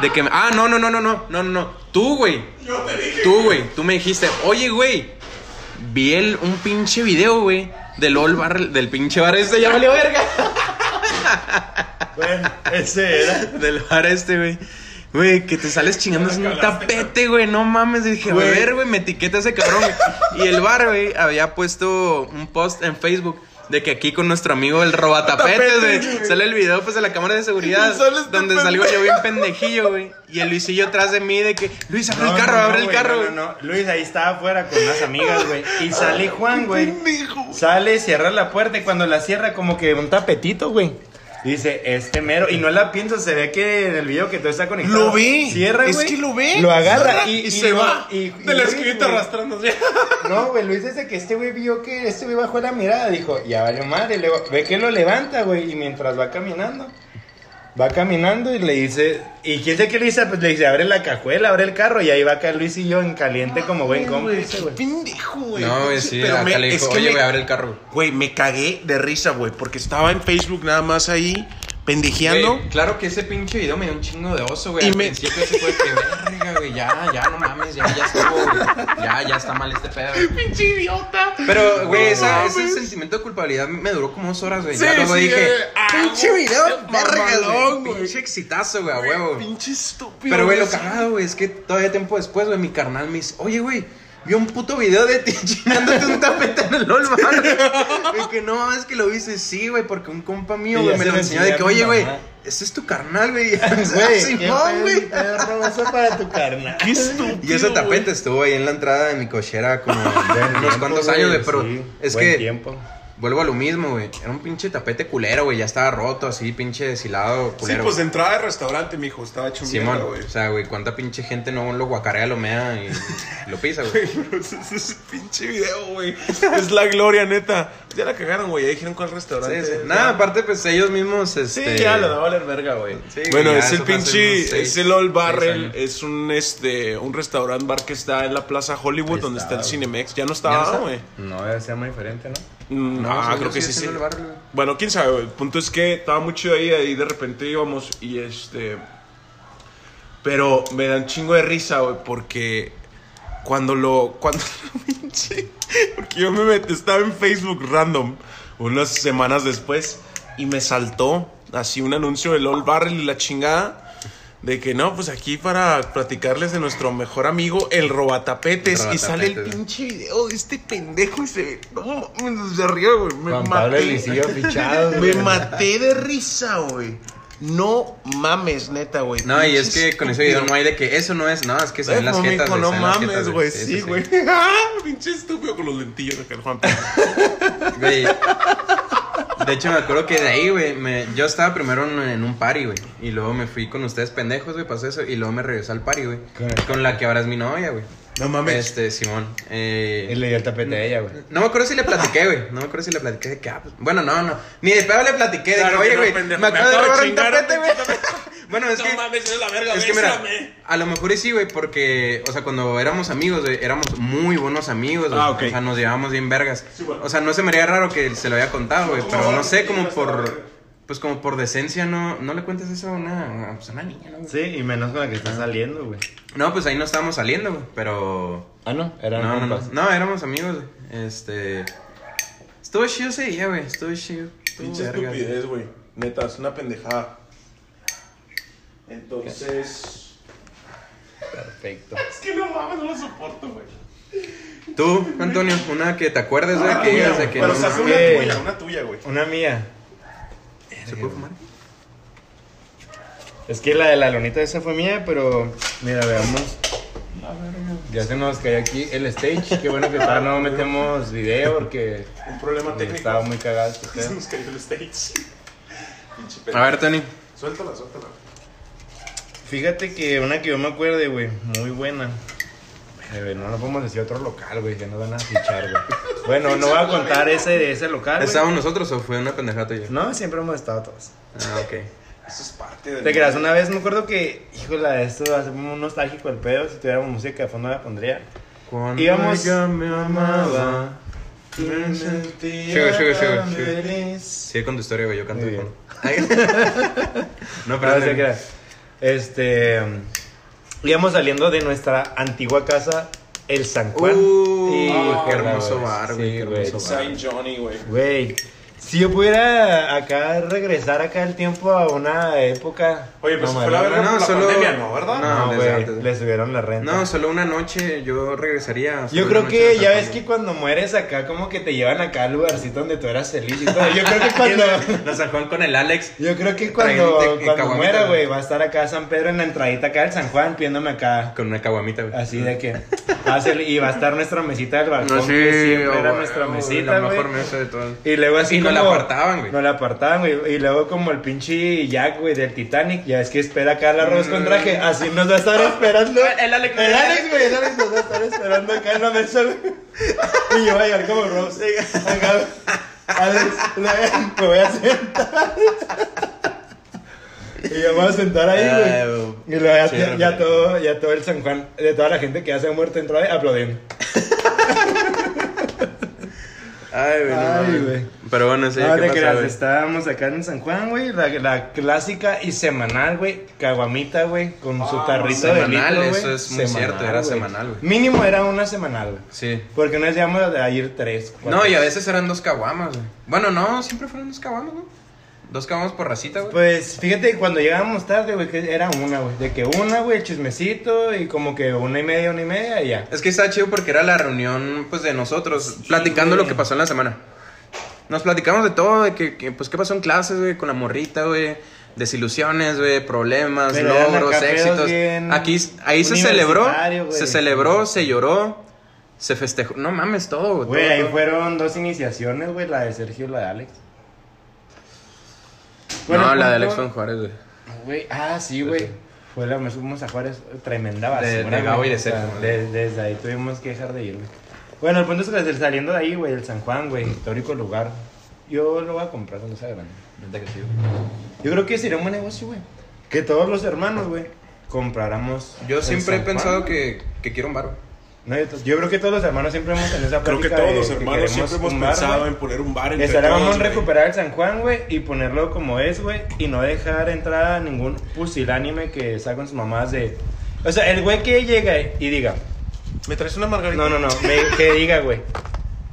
De que. Me... Ah, no, no, no, no, no. No, no, no. Tú, güey. Yo te dije. Tú, güey. Tú me dijiste, oye, güey. Vi el, un pinche video, güey. Del old del pinche bar este, ya valió verga. Bueno, ese era. Del bar este, güey. Güey, que te sales chingando La un tapete, güey. No mames. Dije, a Güey. ver, güey, me etiqueta ese cabrón, güey. Y el bar, güey, había puesto un post en Facebook de que aquí con nuestro amigo el robatapetes, Tapetes, güey. Sale el video, pues, de la cámara de seguridad. Este donde salgo yo bien pendejillo, güey. Y el Luisillo atrás de mí de que, Luis, abre el carro, no, abre el carro, no, güey. no, no. Luis ahí estaba afuera con unas amigas, güey. Y sale Juan, güey. Pendejo. Sale, cierra la puerta y cuando la cierra, como que un tapetito, güey. Dice, este mero. Y no la pienso, se ve que en el video que todo está conectado. Lo ve. Cierra, Es güey. que lo ve. Lo agarra y, y se va. y- de la güey, arrastrándose. No, güey, Luis desde que este güey vio que este güey bajó la mirada, dijo, ya valió madre, luego ve que lo levanta, güey, y mientras va caminando, va caminando y le dice, ¿y quién sé qué le dice? Pues le dice, abre la cajuela, abre el carro, y ahí va acá Luis y yo en caliente como buen cómplice, güey. Pendejo, güey. No, güey, sí, Pero acá me- le es dijo, que oye, me- güey, abre el carro, güey. Güey, me cagué de risa, güey, porque estaba en Facebook nada más ahí, pendejeando. Güey, claro que ese pinche video me dio un chingo de oso, güey. Y Al me- principio se fue que, verga, güey, ya, ya, no mames, ya, ya estuvo, güey. Ya, ya está mal este pedo. güey. Pinche idiota. Pero, güey, No esa- ese sentimiento de culpabilidad me duró como dos horas, güey. Sí, ya luego sí, dije, ah, pinche video, mamalón, verga, güey. Pinche exitazo, güey, a huevo. Pinche estúpido. Pero, güey, lo cagado, güey, es que todavía tiempo después, güey, mi carnal me dice, oye, güey, vi un puto video de ti chingándote un tapete en el LOL. Y que no, es que lo viste, sí, güey, porque un compa mío, güey, me lo enseñó de que, oye, güey, ese es tu carnal, güey. Güey, Simón, güey. eso para tu carnal. Qué estúpido. Y ese tapete estuvo ahí en la entrada de mi cochera como unos cuantos años, güey, pero sí, es buen que tiempo. Vuelvo a lo mismo, güey. Era un pinche tapete culero, güey, ya estaba roto, así, pinche deshilado, Sí, pues de entrada de restaurante, mijo, estaba hecho Simón, mierda, güey. o sea, güey, cuánta pinche gente no lo guacarea, lo mea y lo pisa, güey. Ese, pinche video, güey. Es la gloria, neta. Ya la cagaron, güey. Ya dijeron cuál restaurante. Sí, sí. Nada, Ya. aparte, pues ellos mismos, Sí, este... ya lo daba a valer verga, güey. Sí, bueno, ya es el pinche, seis- es el Old Barrel, es un este, un restaurant bar que está en la Plaza Hollywood donde está, el. Cinemex. Ya no ¿Ya estaba, güey. No, debe ser muy diferente, ¿no? Mm, No, ah, creo que sí, sí. Bueno, quién sabe, güey. El punto es que estaba muy chido ahí, ahí de repente íbamos y este. Pero me dan chingo de risa, güey, porque cuando lo. Cuando. Porque yo me metí, estaba en Facebook random unas semanas después y me saltó así un anuncio del Old Barrel y la chingada. De que no, pues aquí para platicarles de nuestro mejor amigo, el robatapetes. Y sale el pinche video de este pendejo y se ve. No, se ríe, güey. Me Juan maté. Fichado, Me maté de risa, güey. No mames, neta, güey. No, y es que con ese video no hay de que eso no es, no, es que ven las jetas, no mames, güey. Sí, güey. Pinche estúpido con los lentillos acá, el Juan. Güey, De hecho, me acuerdo que de ahí, güey, me- yo estaba primero en, en un party, güey. Y luego me fui con ustedes pendejos, güey, pasó eso. Y luego me regresé al party, güey. Con- Con la que ahora es mi novia, güey. No mames. Este, Simón. Eh, Y le dio el tapete a ella, güey. No me acuerdo si le platiqué, güey. No me acuerdo si le platiqué de que, ah, pues, bueno, no, no. Ni de pedo le platiqué de Claro que, que oye, no, güey, pendejo, me me acabo de robar un tapete, güey. Bueno, es no que. mames, eres la verga, Es que mira, bésame. a lo mejor y sí, güey, porque, o sea, cuando éramos amigos, güey, éramos muy buenos amigos. Ah. O sea, nos llevábamos bien vergas. Sí, bueno. O sea, no se me haría raro que se lo había contado, güey, pero no sé, como por, pues como por decencia, no, no le cuentes eso a una, pues, a una niña, ¿no? Sí, y menos con la que está saliendo, güey. No, pues ahí no estábamos saliendo, güey, pero... Ah, no, eran No, no, no, éramos amigos, güey. Este... Estuvo chido ese día, güey, estuvo chido. Pinche estupidez, güey. Neta, es una pendejada. Entonces. Perfecto. Es que no mames, no lo soporto, güey. Tú, Antonio, una que te acuerdes, güey, que digas de que Pero no saca mames. una que- tuya, una tuya, güey. Una mía. ¿Se puede fumar? Es que la de la lonita esa fue mía, pero mira, veamos. Ya se nos cayó aquí el stage. Qué bueno que todavía no metemos video porque Un problema técnico. estaba muy cagado este Se nos cayó el stage. Pinche A ver, Tony. Suéltala, suéltala. Fíjate que una que yo me acuerde, güey, muy buena. No lo podemos decir otro local, güey, que nos van a fichar, güey. Bueno, no voy a contar ese, ese local. ¿Estábamos nosotros o fue una pendejada tuya? No, siempre hemos estado todos. Ah, ok. Eso es parte de. Te creas, una vez me acuerdo que, híjole, esto hace muy nostálgico el pedo. Si tuviéramos música de fondo la pondría. Cuando Íbamos- ella me amaba. Me sentía sigue. feliz. Sigue con tu historia, güey, yo canto Muy de bien. fondo. no, No, pero se crea. Este. Íbamos saliendo de nuestra antigua casa, el San Juan. Uh, qué hermoso güey. bar, güey, Sí, qué güey. hermoso bar. Saint Johnny, güey. Güey, si yo pudiera acá regresar acá el tiempo a una época. Oye, pues no, fue la verga no, por la solo- pandemia, ¿no? ¿Verdad? No, No, desde antes. le subieron la renta. No, solo una noche yo regresaría. Yo creo que ya ves que cuando mueres acá, como que te llevan acá al lugarcito donde tú eras feliz y todo. Yo creo que cuando. No, San Juan con el Alex. Yo creo que cuando, cuando muera, güey. va a estar acá San Pedro en la entradita acá del San Juan, pidiéndome acá. Con una caguamita, güey. Así de que. va a ser- y va a estar nuestra mesita del balcón, No, sí, que siempre era nuestra mesita, La güey. mejor mesa de todo. Y luego así Y nos como... la apartaban, güey. Nos la apartaban, güey. Y luego como el pinche Jack, güey, del Titanic. Ya es que espera acá el arroz con traje. Así nos va a estar esperando. El Alex. El Alex, güey, el Alex nos va a estar esperando acá en la mesa. Y yo voy a llegar como Rose. Acá, Alex, me voy a sentar. Y yo me voy a sentar ahí, güey. güey. Y luego ya, ya, todo, ya todo el San Juan, de toda la gente que ya se ha muerto entró ahí aplaudiendo. Ay, güey. Ay, güey. Pero bueno, sí, No ¿qué pasa, creas, güey? estábamos acá en San Juan, güey, la, la clásica y semanal, güey, caguamita, güey, con su Ah, tarrito de semanal, litro, güey. eso es muy cierto, era semanal, güey. Mínimo era una semanal, güey. Sí. Porque no decíamos de ir tres, cuatro. No, y a veces eran dos caguamas, güey. Bueno, no, siempre fueron dos caguamas, ¿no? Dos caguamas por racita, güey. Pues fíjate, cuando llegábamos tarde, güey, que era una, güey. De que una, güey, el chismecito y como que una y media, una y media y ya. Es que estaba chido porque era la reunión, pues, de nosotros, platicando güey. lo que pasó en la semana. Nos platicamos de todo, de que, que, pues, qué pasó en clases, güey, con la morrita, güey. Desilusiones, güey, problemas, Pero logros, éxitos. Aquí, ahí se celebró, güey. se celebró, se lloró, se festejó. No mames, todo, güey. Güey, ahí todo. fueron dos iniciaciones, güey, la de Sergio y la de Alex. No, la de Alex fue en Juárez, güey. Güey, ah, sí, güey. Fue la fuimos a Juárez, tremenda basura. De- de. Gabo y de O sea, Sergio, de- desde ahí tuvimos que dejar de ir, güey. Bueno, el punto es que desde saliendo de ahí, güey, el San Juan, güey, histórico lugar. Yo lo voy a comprar cuando sea grande. Que sí. Yo creo que sería un buen negocio, güey. Que todos los hermanos, güey, compráramos. Yo siempre he pensado que, que quiero un bar. No, yo, creo que todos los hermanos siempre hemos tenido esa Creo que todos de los que hermanos queremos siempre hemos bar, pensado güey. en poner un bar Estaría todos, vamos a recuperar el San Juan, güey, y ponerlo como es, güey, y no dejar entrar a ningún pusilánime que salga con sus mamás de... O sea, el güey que llega y diga, ¿Me traes una margarita? no, no, no, me- que diga, güey,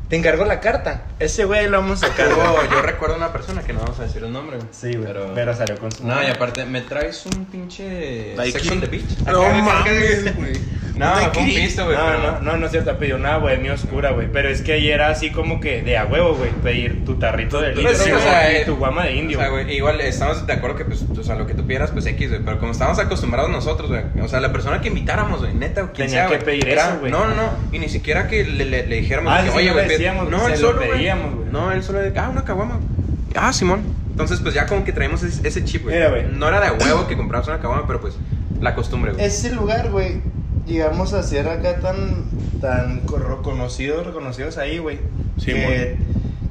te encargo la carta. Ese güey lo vamos a sacar. Yo, yo recuerdo una persona que no vamos a decir el nombre, güey. Sí, güey, pero... Pero... salió con su No, y aparte, ¿me traes un pinche Nike. Sex on the Beach? No mames, güey. No, fue un pisto, güey. No, pero- no, no, no es cierto, pidió una bohemia oscura, güey. Pero es que ayer era así como que de a huevo, güey. Pedir tu tarrito de litro, Pues sí, o güey, sea, y eh, tu guama de indio. O sea, güey, igual estamos de acuerdo que, pues, o sea, lo que tú pidieras, pues X, güey. Pero como estábamos acostumbrados nosotros, güey. O sea, la persona que invitáramos, güey, neta, quien Tenía sea, que pedir era- eso, güey. No, no, no. Y ni siquiera que le, le, le dijéramos, Ah, que, sí, oye, no güey, no, él lo solo, pedíamos, güey. No, él solo de, ah, una caguama. ah, Simón. Entonces, pues ya como que traemos ese, ese chip, güey. No era de huevo que comprabas una caguama, pero pues la costumbre, güey. Ese lugar, güey, llegamos a ser acá tan, tan co- conocidos, reconocidos ahí, güey. Sí, que,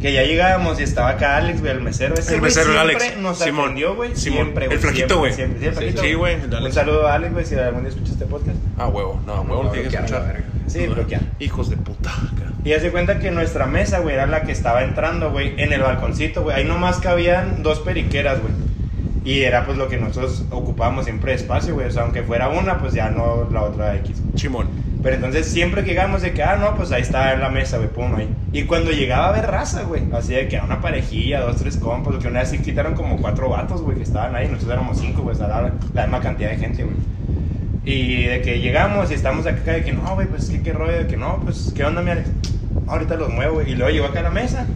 que ya llegábamos y estaba acá Alex, güey, el mesero. Ese El mesero, el Alex. Nos Simón. atendió, güey. Simón. Siempre, El güey. flaquito, siempre, güey. sí, el flaquito. güey, el Un saludo a Alex, güey, si algún día escucha este podcast. Ah, huevo, no, huevo, No, tiene que escuchar. Sí, bloquear. Hijos de puta. Y hace cuenta que nuestra mesa, güey, era la que estaba entrando, güey, en el balconcito, güey. Ahí nomás cabían dos periqueras, güey. Y era pues lo que nosotros ocupábamos siempre de espacio, güey. O sea, aunque fuera una, pues ya no la otra X. Chimón. Pero entonces siempre que llegamos de que, ah, no, pues ahí está en la mesa, güey, pum, ahí. Y cuando llegaba a ver raza, güey, así de que era una parejilla, dos, tres compas, lo que una vez sí quitaron como cuatro vatos, güey, que estaban ahí. Nosotros éramos cinco, güey, o sea, la, la misma cantidad de gente, güey. Y de que llegamos y estamos acá de que, no, güey, pues qué, qué rollo, de que no, pues, ¿qué onda, mi Alex? "No, ahorita los muevo, güey. Y luego llegó acá a la mesa.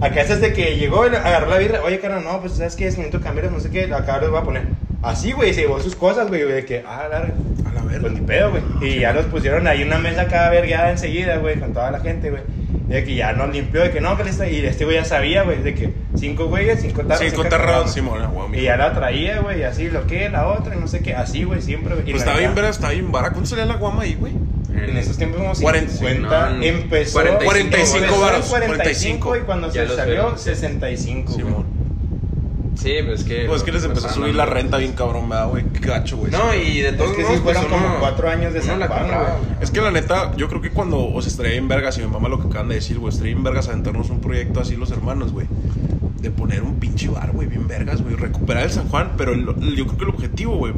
Acá es desde que llegó, y agarró la birra, oye, cara, no, pues, ¿sabes qué? Es necesito cambiar, no sé qué, acá los voy a poner. Así, güey, se llevó sus cosas, güey, de que, ah, larga. A la verga. Pues ni pedo, güey. Y ya los pusieron ahí una mesa cada vergueada enseguida, güey, con toda la gente, güey. De que ya nos limpió, de que no, que le está. Y este güey ya sabía, güey, de que cinco güeyes, cinco tarros. Cinco tarrados, Simón, ah, huevo, Y ya la traía, güey, así lo que, la otra, y no sé qué, así, güey, siempre. güey. Pues estaba bien, verga, estaba bien vara. ¿Cuánto salía la guama ahí, güey? En esos tiempos como 40, 50, no, no, empezó 45 empezó varos, 45 y cuando Ya se salió veo. 65, güey. Simón. Sí, pues es que. Pues es que les empezó a subir la renta bien cabrón, ¿verdad, güey? Qué gacho, güey. No, y de Es todos que sí pues, fueron como uno- cuatro años de San güey. Es que la neta, yo creo que cuando os estaría en vergas, y mi mamá lo que acaban de decir, güey, estaría en vergas aventarnos un proyecto así los hermanos, güey. De poner un pinche bar, güey, bien vergas, güey. Recuperar el San Juan, pero el- el- yo creo que el objetivo, güey.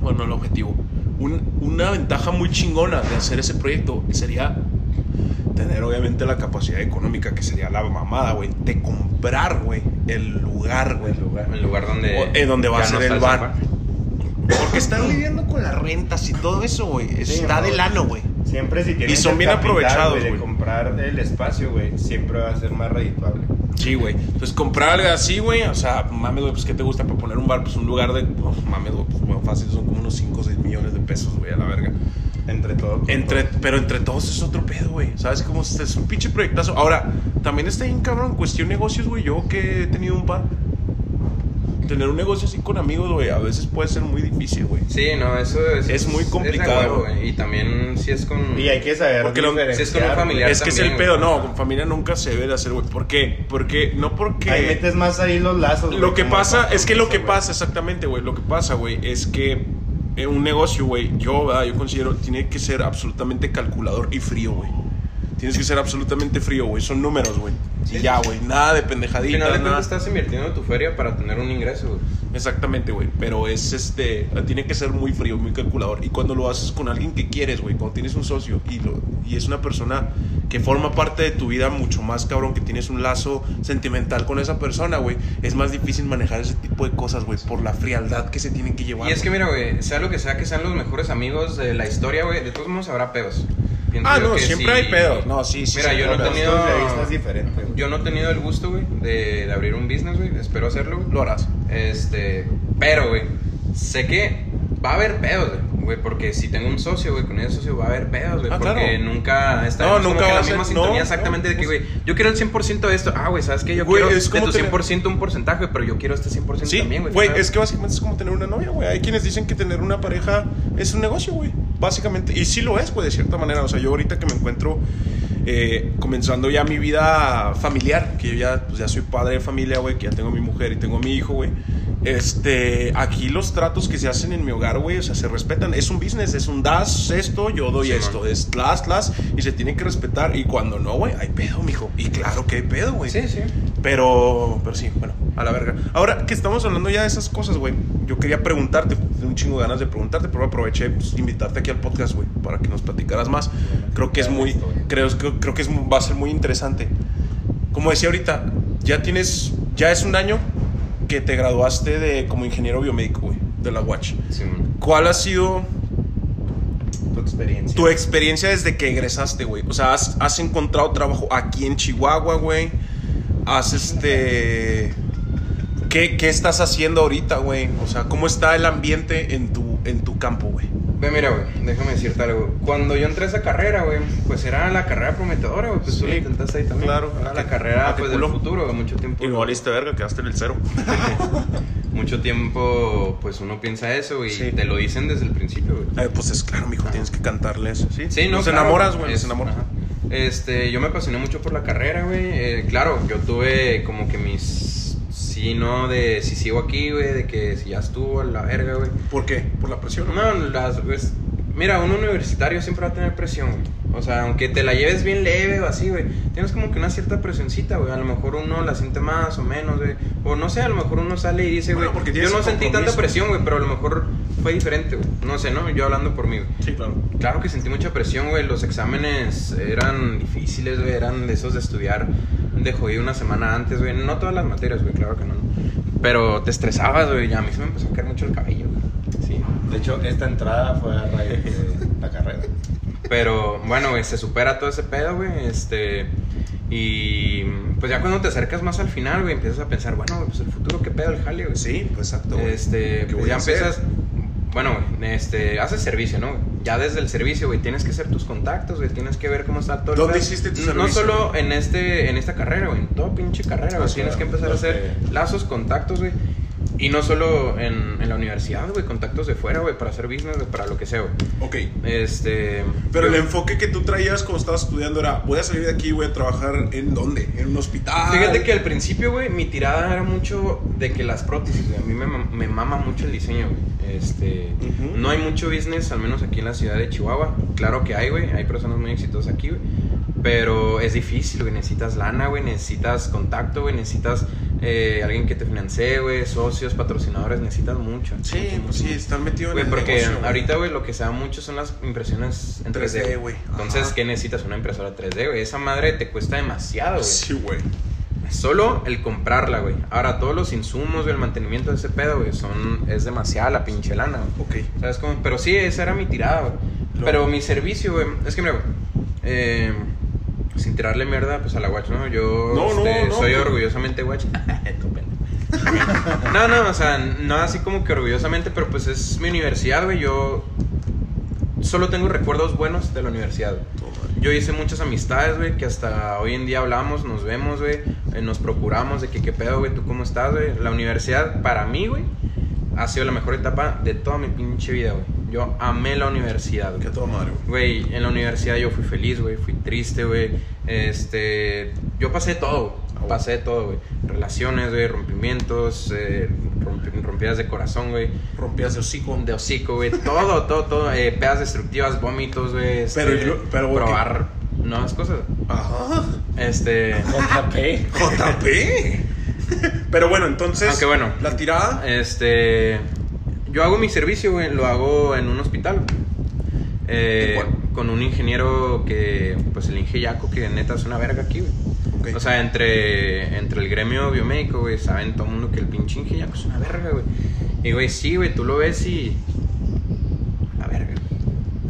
Bueno, no el objetivo. Un- una ventaja muy chingona de hacer ese proyecto sería tener, obviamente, la capacidad económica, que sería la mamada, güey. De comprar, güey, el lugar, güey. El lugar. El lugar donde. O- en donde va a ser el bar. Porque están lidiando con las rentas y todo eso, güey. Sí, Está no, de lano, güey. Siempre si tienes Y son el bien capital, aprovechados, güey, de güey. comprar el espacio, güey, siempre va a ser más redituable. Sí, güey. Entonces, comprar algo así, güey, o sea, mames, güey, pues, ¿qué te gusta para poner un bar? Pues, un lugar de, oh, mames, güey, pues, bueno, fácil, son como unos 5 o 6 millones de pesos, güey, a la verga. Entre todo. Entre, todo. pero entre todos es otro pedo, güey. ¿Sabes cómo es? Un pinche proyectazo. Ahora, también está bien cabrón, cuestión negocios, güey. Yo que he tenido un bar. Tener un negocio así con amigos, güey, a veces puede ser muy difícil, güey. Sí, no, eso es. Es muy complicado, güey. Y también si es con. Y hay que saber Porque lo- si es con un familiar. Es que es el pedo, no, con familia nunca se debe de hacer, güey. ¿Por qué? Porque, no porque... Ahí metes más ahí los lazos. Lo güey, que como pasa, es que lo que pasa, exactamente, güey, lo que pasa, güey, es que en un negocio, güey, yo, ¿verdad? yo considero, tiene que ser absolutamente calculador y frío, güey. Tienes que ser absolutamente frío, güey, son números, güey. Y ya, güey, nada de Al final nada. cuentas estás invirtiendo tu feria para tener un ingreso, güey. Exactamente, güey, pero es este, tiene que ser muy frío, muy calculador. Y cuando lo haces con alguien que quieres, güey, cuando tienes un socio y, lo, y es una persona que forma parte de tu vida mucho más cabrón, que tienes un lazo sentimental con esa persona, güey, es más difícil manejar ese tipo de cosas, güey, por la frialdad que se tienen que llevar. Y es que mira, güey, sea lo que sea que sean los mejores amigos de la historia, güey, de todos modos habrá pedos. Pienso Ah, yo no, que siempre sí- hay pedos. No, sí, sí. Mira, sí, yo no he tenido- es diferente, güey. Yo no he tenido el gusto, güey, de, de abrir un business, güey. Espero hacerlo, güey. Lo harás. Este, pero, güey, sé que va a haber pedos, güey, güey, porque si tengo un socio, güey, con ese socio va a haber pedos, güey, Ah, porque claro. nunca está No, nunca en la ser- misma sintonía no, exactamente no, de que, güey, yo quiero el 100% de esto. Ah, güey, ¿sabes qué? Yo Güey, quiero es de tu tener- 100% un porcentaje, pero yo quiero este 100% Sí, también, güey. güey, es que básicamente es como tener una novia, güey. Hay quienes dicen que tener una pareja es un negocio, güey. Básicamente, y sí lo es, güey, de cierta manera. O sea, yo ahorita que me encuentro eh, comenzando ya mi vida familiar, que yo ya, pues, ya soy padre de familia, güey, que ya tengo mi mujer y tengo mi hijo, güey. Este, aquí los tratos que se hacen en mi hogar, güey, o sea, se respetan. Es un business, es un das esto, yo doy Sí, esto, man. es las, las, y se tiene que respetar. Y cuando no, güey, hay pedo, mijo. Y claro que hay pedo, güey. Sí, sí. Pero, pero sí, bueno, a la verga. Ahora que estamos hablando ya de esas cosas, güey, yo quería preguntarte, tengo un chingo de ganas de preguntarte, pero aproveché pues, invitarte aquí al podcast, güey, para que nos platicaras más. Creo que es muy, creo, creo, creo que es, va a ser muy interesante. Como decía ahorita, ya tienes, ya es un año que te graduaste de como ingeniero biomédico, güey, de la Watch. Sí. ¿Cuál ha sido Tu experiencia. tu experiencia desde que egresaste, güey? O sea, ¿has, has encontrado trabajo aquí en Chihuahua, güey? ¿Has este... ¿Qué, qué estás haciendo ahorita, güey? O sea, ¿cómo está el ambiente en tu, en tu campo, güey? Ve, mira, güey, déjame decirte algo. Cuando yo entré a esa carrera, güey, pues era la carrera prometedora, güey. Pues tú Sí, la intentaste ahí también. claro. Era ¿A la carrera, pues, del futuro, güey. Mucho tiempo. Y no valiste verga, quedaste en el cero. Mucho tiempo, pues uno piensa eso, güey. Sí. Y te lo dicen desde el principio, güey. Eh, pues es claro, mijo, tienes que cantarle eso, ¿sí? Sí, no, Nos claro, enamoras, güey, enamoras. ajá. Este, yo me apasioné mucho por la carrera, güey. Eh, claro, yo tuve como que mis. Sí, no, de si sigo aquí, güey, de que si ya estuvo a la verga, güey. ¿Por qué? ¿Por la presión? No, las, pues, mira, un universitario siempre va a tener presión, güey. O sea, aunque te la lleves bien leve o así, güey, tienes como que una cierta presioncita, güey. A lo mejor uno la siente más o menos, güey. O no sé, a lo mejor uno sale y dice, güey, Bueno, yo no sentí tanta presión, güey, pero a lo mejor fue diferente, güey. No sé, ¿no? Yo hablando por mí, güey. Sí, claro. Claro que sentí mucha presión, güey. Los exámenes eran difíciles, güey. Eran de esos de estudiar de jodido una semana antes, güey. No todas las materias, güey, claro que no. Pero te estresabas, güey. Y a mí se me empezó a caer mucho el cabello, güey. Sí. De hecho, esta entrada fue a raíz de la carrera. Pero bueno, güey, se supera todo ese pedo, güey. Este. Y pues ya cuando te acercas más al final, güey, empiezas a pensar, bueno, pues el futuro, ¿qué pedo el jale, güey? Sí, pues exacto. güey. Este, ¿Qué pues ya empiezas. Bueno, güey, este, haces servicio, ¿no? Ya desde el servicio, güey, tienes que hacer tus contactos, güey, tienes que ver cómo está todo el ¿Dónde pedo. hiciste tu No servicio? solo en este en esta carrera, güey, en toda pinche carrera, güey, Ah, tienes que empezar a hacer lazos, contactos, güey. Y no solo en, en la universidad, güey, contactos de fuera, güey, para hacer business, güey, para lo que sea, güey. Ok. Este. Pero yo- el enfoque que tú traías cuando estabas estudiando era, voy a salir de aquí voy a trabajar en dónde? En un hospital. Fíjate que al principio, güey, mi tirada era mucho de que las prótesis, güey, a mí me, me mama mucho el diseño, güey. Este, no hay mucho business, al menos aquí en la ciudad de Chihuahua. Claro que hay, güey, hay personas muy exitosas aquí, güey. Pero es difícil, güey, necesitas lana, güey, necesitas contacto, güey, necesitas eh, alguien que te financie, güey, socios, patrocinadores, necesitas mucho. Sí, mucho, pues mucho. sí, están metidos en Güey, el porque negocio, ahorita, güey, lo que se da mucho son las impresiones en 3D. 3D, güey. Entonces. ¿qué necesitas? Una impresora 3D, güey. Esa madre te cuesta demasiado, güey. Sí, güey. Solo el comprarla, güey. Ahora, todos los insumos, güey, el mantenimiento de ese pedo, güey, son... Es demasiada la pinche lana, güey. Ok. ¿Sabes cómo? Pero sí, esa era mi tirada, güey. Pero mi servicio, güey... Es que, mira, güey... eh, sin tirarle mierda, pues, a la watch, ¿no? Yo No, este, no, soy orgullosamente watch. No, no, o sea, no así como que orgullosamente, pero pues es mi universidad, güey. Yo solo tengo recuerdos buenos de la universidad. Yo hice muchas amistades, güey, que hasta hoy en día hablamos, nos vemos, güey, eh, nos procuramos de que qué pedo, güey, tú cómo estás, güey. La universidad, para mí, güey, ha sido la mejor etapa de toda mi pinche vida, güey. Yo amé la universidad, Que güey. a toda madre, güey. Güey, en la universidad yo fui feliz, güey, fui triste, güey. Este, yo pasé todo, güey. pasé todo, güey. Relaciones, güey, rompimientos, eh, rompi- rompidas de corazón, güey. Rompías de hocico. De hocico, güey. Todo, todo, todo. Eh, pedas destructivas, vómitos, güey. este, Pero, y lo- pero, güey, probar nuevas cosas. Ajá. Este. JP. JP. Pero bueno, entonces. Aunque bueno. La tirada. Este. Yo hago mi servicio, güey. Lo hago en un hospital. Eh, con un ingeniero que. Pues el Inge Yaco, que neta es una verga aquí, güey. O sea, entre, entre el gremio biomédico, güey, saben todo el mundo que el pinche Inge Yaco es una verga, güey. Y, güey, sí, güey, tú lo ves y. La verga.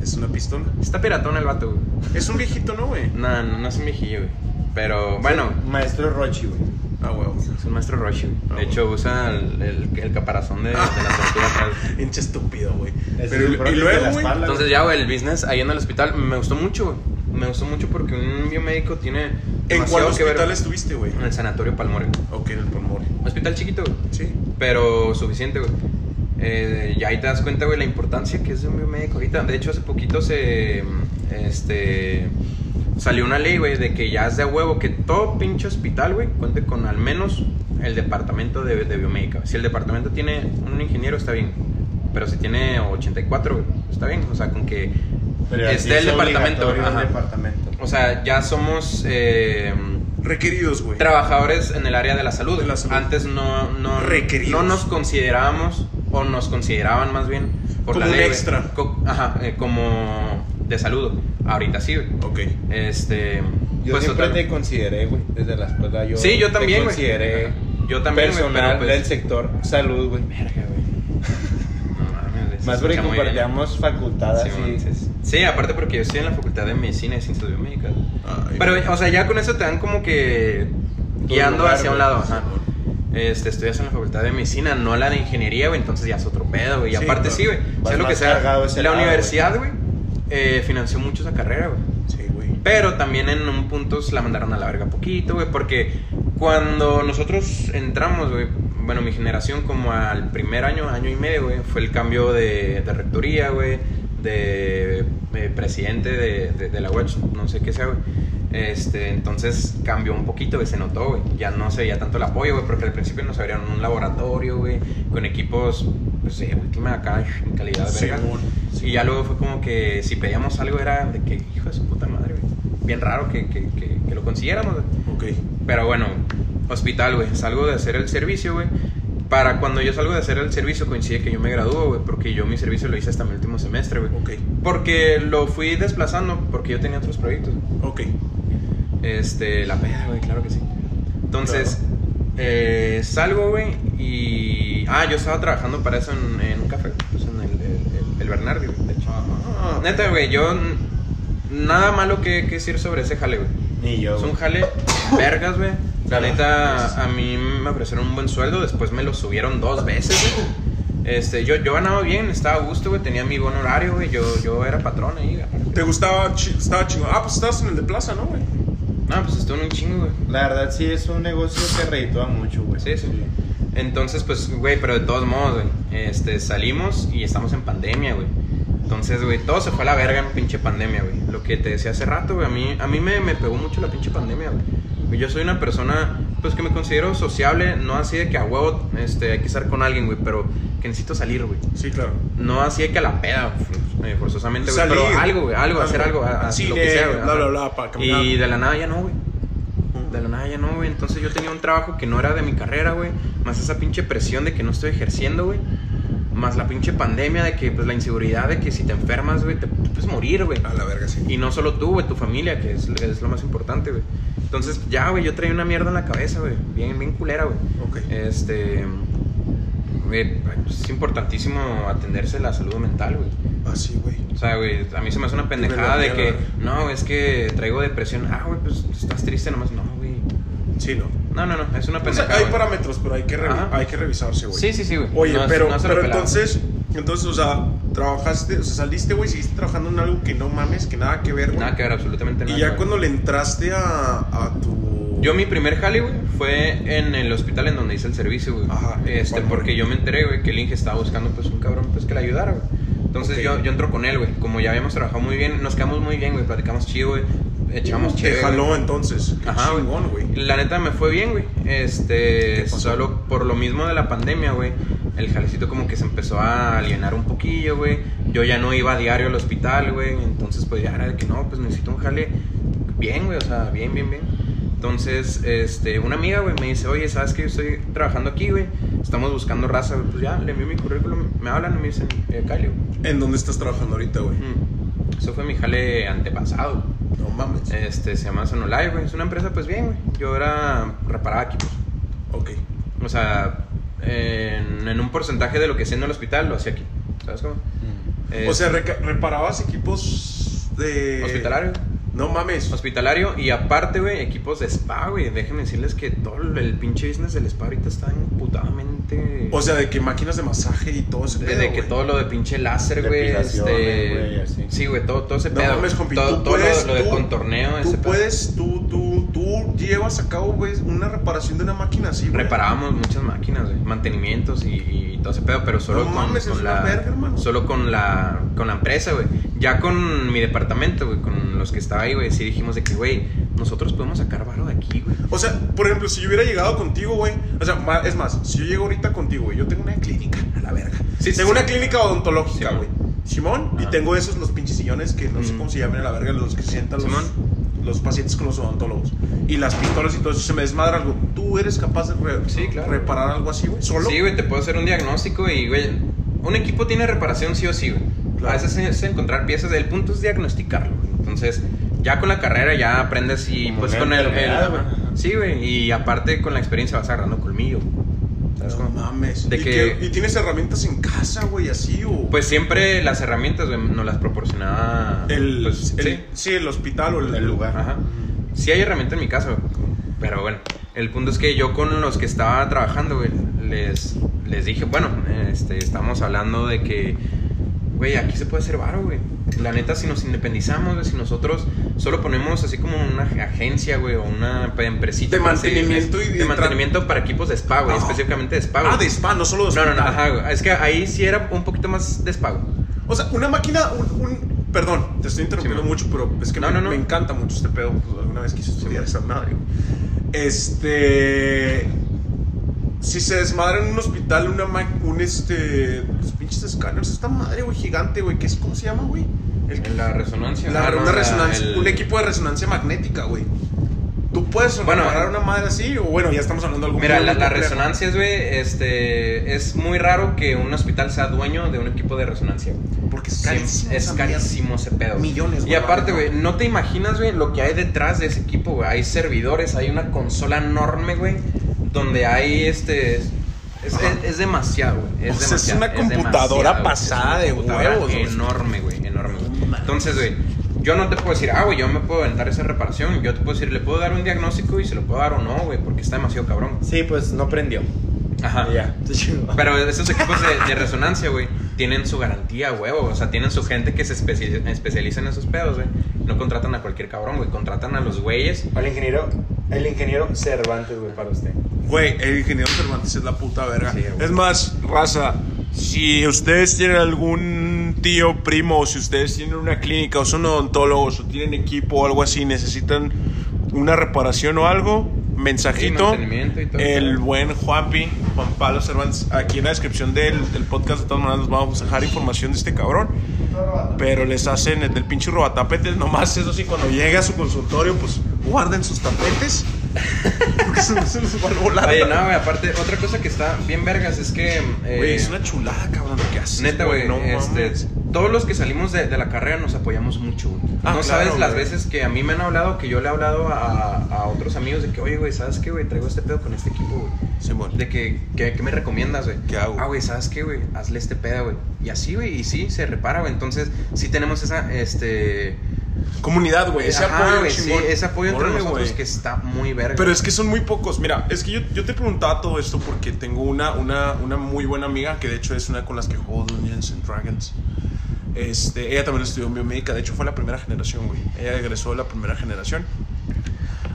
es una pistola. Está piratón el vato, güey. Es un viejito, ¿no, güey? No, no, no es un viejillo, güey. Pero, bueno, Maestro Rochi, güey. Ah, huevo. es un maestro Roshi, güey. Ah, De hecho, usa el, el- el caparazón de, de la tortuga atrás. Hinche estúpido, güey. Pero, el y luego, güey. espalda. Entonces ya, güey, el business ahí en el hospital me gustó mucho, güey. Me gustó mucho porque un biomédico tiene ¿En cuál ver hospital estuviste, güey? En el sanatorio Palmore. Ok, en el Palmore. Hospital chiquito, güey. Sí. Pero suficiente, güey. Eh, ya ahí te das cuenta, güey, la importancia que es de un biomédico ahorita. De hecho, hace poquito se. Este. Salió una ley, güey, de que ya es de huevo que todo pinche hospital, güey, cuente con al menos el departamento de, de biomédica. Si el departamento tiene un ingeniero, está bien. Pero si tiene 84, güey, está bien. O sea, con que Pero esté el departamento. el. O sea, ya somos. eh, Requeridos, güey. trabajadores en el área de la salud. De la salud. Antes no, no, Requeridos. no nos considerábamos, o nos consideraban más bien, por Como la ley, extra. co- ajá, eh, como de salud. Ahorita sí, güey. Ok. Este. Yo pues, siempre total- te consideré, güey, desde la escuela. Yo Sí, yo también, güey. consideré Yo también, güey, personal pero, pues- del sector salud, güey. Verga, güey. No mames, se Más porque compartíamos facultad Sí, así. manches. Sí, aparte porque yo estoy en la facultad de medicina y ciencias biomédicas. Ay, Pero, güey. o sea, ya con eso te dan como que guiando lugar, hacia un lado. Ajá. este, estudias en la facultad de medicina, no la de ingeniería, güey, entonces ya es otro pedo, güey. Y Sí, aparte sí, güey, sea lo que más sea, la lado, universidad, güey, eh, financió mucho esa carrera, güey. Sí, güey. Pero también en un punto se la mandaron a la verga poquito, güey, porque cuando nosotros entramos, güey, bueno, mi generación como al primer año, año y medio, güey, fue el cambio de, de rectoría, güey, de, eh, presidente de, de, de la UACH, no sé qué sea, güey. Este, entonces cambió un poquito, güey, se notó, güey. Ya no se veía tanto el apoyo, güey, porque al principio nos abrieron un laboratorio, güey, con equipos, pues, de última acá, en calidad de verga. Simón, Y ya luego fue como que si pedíamos algo era de que, hijo de su puta madre, güey. Bien raro que, que, que, que lo consiguiéramos, güey. Ok. Pero bueno, hospital, güey. Salgo de hacer el servicio, güey. Para cuando yo salgo de hacer el servicio coincide que yo me gradúo, güey. Porque yo mi servicio lo hice hasta mi último semestre, güey. Ok. Porque lo fui desplazando porque yo tenía otros proyectos. Ok. Este, la peda, güey, claro que sí. Entonces, eh, salgo, güey, y... Ah, yo estaba trabajando para eso en, en un café, pues en el, el, el, el Bernardi, güey, de hecho. Ah, Neta, güey, yo... Nada malo que, que decir sobre ese jale, güey. Ni yo. Es un jale vergas, güey. La Ah, neta, a mí me ofrecieron un buen sueldo, después me lo subieron dos veces, güey. Este, yo, yo ganaba bien, estaba a gusto, güey, tenía mi buen horario, güey, yo, yo era patrón ahí. ¿Te gustaba? chi- Estaba chingón. Ah, pues estabas en el de plaza, ¿no, güey? No, pues estuvo en un chingo, güey. La verdad sí es un negocio que reditúa mucho, güey. Sí, sí. Entonces, pues, güey, pero de todos modos, güey, este, salimos y estamos en pandemia, güey. Entonces, güey, todo se fue a la verga en pinche pandemia, güey. Lo que te decía hace rato, güey, a mí, a mí me, me pegó mucho la pinche pandemia, güey. Yo soy una persona, pues, que me considero sociable, no así de que a huevo, este, hay que estar con alguien, güey, pero que necesito salir, güey. Sí, claro. No así de que a la peda, eh, forzosamente, güey, Salir. pero algo, güey, algo, hacer algo, a- Cine, lo que sea, güey. bla, bla, bla, para caminar. Y de la nada ya no, güey. De la nada ya no, güey. Entonces yo tenía un trabajo que no era de mi carrera, güey. Más esa pinche presión de que no estoy ejerciendo, güey. Más la pinche pandemia de que, pues, la inseguridad de que si te enfermas, güey, te, te puedes morir, güey. A la verga, sí. Y no solo tú, güey, tu familia, que es, es lo más importante, güey. Entonces, ya, güey, yo traía una mierda en la cabeza, güey. Bien, bien culera, güey. Ok. Este. Güey, pues, es importantísimo atenderse la salud mental, güey. Así, güey. O sea, güey, a mí se me hace una pendejada de que, no, es que traigo depresión. Ah, güey, pues estás triste nomás. No, güey. Sí, no. No, no, no, es una O sea, pendejada. hay parámetros, pero hay que, hay que revisarse, güey. Sí, sí, sí, güey. Oye, No pero, no pero entonces, entonces, o sea, trabajaste, o sea, saliste, güey, seguiste trabajando en algo que no mames, que nada que ver, güey. Nada que ver, absolutamente nada. Y ya cuando le entraste a, a tu... Yo mi primer jale, güey, fue en el hospital en donde hice el servicio, güey. Ajá. Este, ¿Cuál, porque yo me enteré, güey, que el Inge estaba buscando, pues, un cabrón, pues, que le ayudara, güey. Entonces yo, yo entro con él, güey. Como ya habíamos trabajado muy bien, nos quedamos muy bien, güey. Platicamos chido, güey. Echamos Te chévere. jaló güey. entonces. Qué Ajá, güey. La neta me fue bien, güey. Este, solo por lo mismo de la pandemia, güey. El jalecito como que se empezó a alienar un poquillo, güey. Yo ya no iba a diario al hospital, güey. Entonces, pues ya era de que no, pues necesito un jale bien, güey. O sea, bien, bien, bien. Entonces, este, una amiga, güey, me dice, oye, ¿sabes que yo estoy trabajando aquí, güey? Estamos buscando raza. Pues ya, le envío mi currículum. Me hablan y me dicen, eh, Cali, güey. ¿En dónde estás trabajando ahorita, güey? Mm. Eso fue mi jale antepasado. No mames. Este, se llama Sonolive, güey. Es una empresa, pues bien, güey. Yo era, reparaba equipos. Ok. O sea, en, en un porcentaje de lo que hacía en el hospital, lo hacía aquí. ¿Sabes cómo? O sea, reparabas equipos de... hospitalario. No mames. Hospitalario y aparte, güey, equipos de spa, güey. Déjenme decirles que todo el pinche business del spa ahorita está imputadamente. O sea, de que máquinas de masaje y todo ese de, pedo, de que todo lo de pinche láser, güey. Este, güey, así. sí, güey, todo, todo ese No pedo. mames, compi, todo puedes, lo, de tú- contorneo, Tú ese pedo. puedes, tú, tú, tú llevas a cabo, güey, una reparación de una máquina así, güey. Reparábamos muchas máquinas, güey, mantenimientos y, y todo ese pedo, pero solo No con, mames, con es la verga, hermano. solo con la con la empresa, güey. Ya con mi departamento, güey, con los que estaba ahí, güey, sí dijimos de que, güey, nosotros podemos sacar varo de aquí, güey. O sea, por ejemplo, si yo hubiera llegado contigo, güey. O sea, es más, si yo llego ahorita contigo, güey, yo tengo una clínica, a la verga. Sí, tengo sí, una sí. clínica odontológica, Simón. güey. Simón, y tengo esos, los pinches sillones que no sé Mm. cómo se llaman a la verga, los que sientan los, los pacientes con los odontólogos. Y las pistolas y todo eso, se me desmadra algo. ¿Tú eres capaz de re- Sí, claro. reparar algo así, güey? ¿Solo? Sí, güey, te puedo hacer un diagnóstico y, güey, un equipo tiene reparación sí o sí, güey. Claro. A veces es encontrar piezas, el punto es diagnosticarlo. Entonces, ya con la carrera ya aprendes y Como pues con el... el- sí, güey, y aparte con la experiencia vas agarrando colmillo. ¿Sabes No mames. De ¿Y, que- ¿Y tienes herramientas en casa, güey, así o...? Pues siempre las herramientas, güey, nos las proporcionaba... el, pues, el- sí. sí. el hospital o el, El lugar. Ajá. Sí hay herramienta en mi casa, güey, pero bueno. El punto es que yo con los que estaba trabajando, güey, les, les dije, bueno, este, estamos hablando de que, güey, aquí se puede hacer varo, güey. La neta, si nos independizamos, güey, si nosotros solo ponemos así como una agencia, güey, o una empresita. De mantenimiento y de de mantenimiento para equipos de spa, güey, Ah. específicamente de spa, güey. Ah, de spa, no solo de No, no, no, ajá, güey. Es que ahí sí era un poquito más de spa, güey. O sea, una máquina, un, un- Perdón, te estoy interrumpiendo Sí, mucho, pero es que No, me, no, no. me encanta mucho este pedo. Pues, alguna vez quise estudiar esa madre, güey. Este... Si se desmadra en un hospital una ma- un este... Los pinches escáneres, esta madre, güey, gigante, güey. ¿qué es, ¿Cómo se llama, güey? Que- la resonancia. la- una resonancia, el- un equipo de resonancia magnética, güey. ¿Tú puedes Bueno, reparar eh, una madre así? O bueno, ya estamos hablando de algo Mira, la, la resonancia, güey, este, es muy raro que un hospital sea dueño de un equipo de resonancia. Porque es Sí, carísimo. es esa mierda. carísimo ese pedo. güey. Millones, Y güey, aparte, vale, güey, no te imaginas, güey, lo que hay detrás de ese equipo, güey. Hay servidores, hay una consola enorme, güey, donde hay este... Es, es- es demasiado, güey. Es, O sea, es una computadora pasada de huevos, güey. Enorme, güey, enorme. güey. Entonces, güey, yo no te puedo decir, ah, güey, yo me puedo aventar esa reparación. Yo te puedo decir, le puedo dar un diagnóstico y se lo puedo dar o no, güey, porque está demasiado cabrón. Sí, pues no prendió. Ajá. Ya. Pero esos equipos de, de resonancia, güey, tienen su garantía, huevo. O sea, tienen su gente que se especi- especializa en esos pedos, güey. No contratan a cualquier cabrón, güey. Contratan a los güeyes. El ingeniero, el ingeniero Cervantes, güey, para usted. Güey, el ingeniero Cervantes es la puta verga. Sí, es más, raza, si ustedes tienen algún tío, primo, o si ustedes tienen una clínica, o son odontólogos, o tienen equipo o algo así, necesitan una reparación o algo, mensajito. Y todo. el buen Juanpi, Juan Pablo Cervantes, aquí en la descripción del, del podcast, de todas maneras, les vamos a dejar información de este cabrón. Pero les hacen el del pinche robatapetes, nomás eso sí, cuando llegue a su consultorio, pues guarden sus tapetes. Porque se, se a volar. Oye, no, güey, aparte, otra cosa que está bien vergas es que. eh, Güey, es una chulada, cabrón, lo que haces. Neta, güey, No este, mames. todos los que salimos de, de la carrera nos apoyamos mucho, güey. Ah, no claro, sabes las güey. veces que a mí me han hablado, que yo le he hablado a, a otros amigos de que, oye, güey, ¿sabes qué, güey? Traigo este pedo con este equipo, güey. Simón. De que, que, ¿qué me recomiendas, güey? ¿Qué hago? Ah, güey, ¿sabes qué, güey? Hazle este pedo, güey. Y así, güey, y sí, se repara, güey. Entonces, sí tenemos esa, este... Comunidad, güey. Ese ajá, apoyo güey, sí, ese apoyo entre Órale, nosotros que está muy verga. Pero es que son muy pocos. Mira, es que yo, yo te preguntaba todo esto porque tengo una, una, una muy buena amiga que de hecho es una con las que juego Dungeons and Dragons. Este, ella también estudió biomédica, de hecho fue la primera generación, güey. Ella egresó de la primera generación.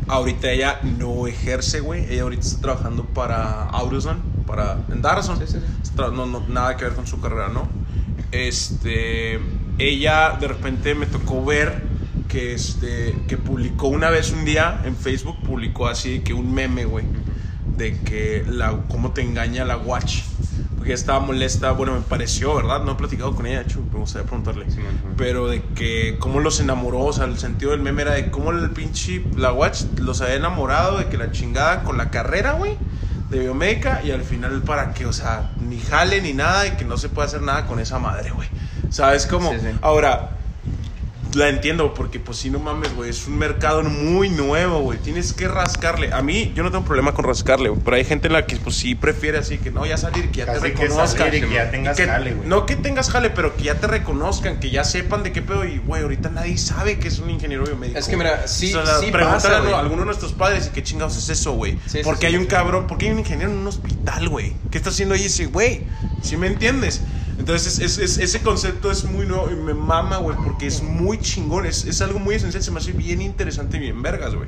Ahorita ella no ejerce, güey. Ella ahorita está trabajando para AutoZone, para en. Sí, No, no, nada que ver con su carrera, ¿no? Este, ella de repente me tocó ver que este que publicó una vez un día en Facebook publicó así que un meme, güey, de que la cómo te engaña la watch. Porque estaba molesta, bueno, me pareció, ¿verdad? No he platicado con ella, hecho, me gustaría preguntarle. Sí. Pero de que cómo los enamoró, o sea, el sentido del meme era de cómo el pinche la watch los había enamorado de que la chingada con la carrera, güey, de biomédica y al final para que, o sea, ni jale ni nada y que no se puede hacer nada con esa madre, güey. ¿Sabes cómo? Sí, sí. Ahora, la entiendo porque pues si no mames, güey, es un mercado muy nuevo, güey. Tienes que rascarle. A mí yo no tengo problema con rascarle, güey, pero hay gente en la que pues sí prefiere así que no, ya salir, que ya Casi te que reconozcan. salir y que ya tengas Que- jale, güey. No que tengas jale, pero que ya te reconozcan, que ya sepan de qué pedo y güey, ahorita nadie sabe que es un ingeniero biomédico. Es que, mira, sí- O sea, sí pregúntale pasa, a alguno de nuestros padres y qué chingados es eso, güey. Sí, porque sí, hay un sí. cabrón, porque hay un ingeniero en un hospital, güey. ¿Qué está haciendo ahí ese güey? ¿Sí me entiendes? Entonces, es- es- ese concepto es muy nuevo y me mama, güey, porque es muy chingón, es, es algo muy esencial, se me hace bien interesante y bien vergas, güey.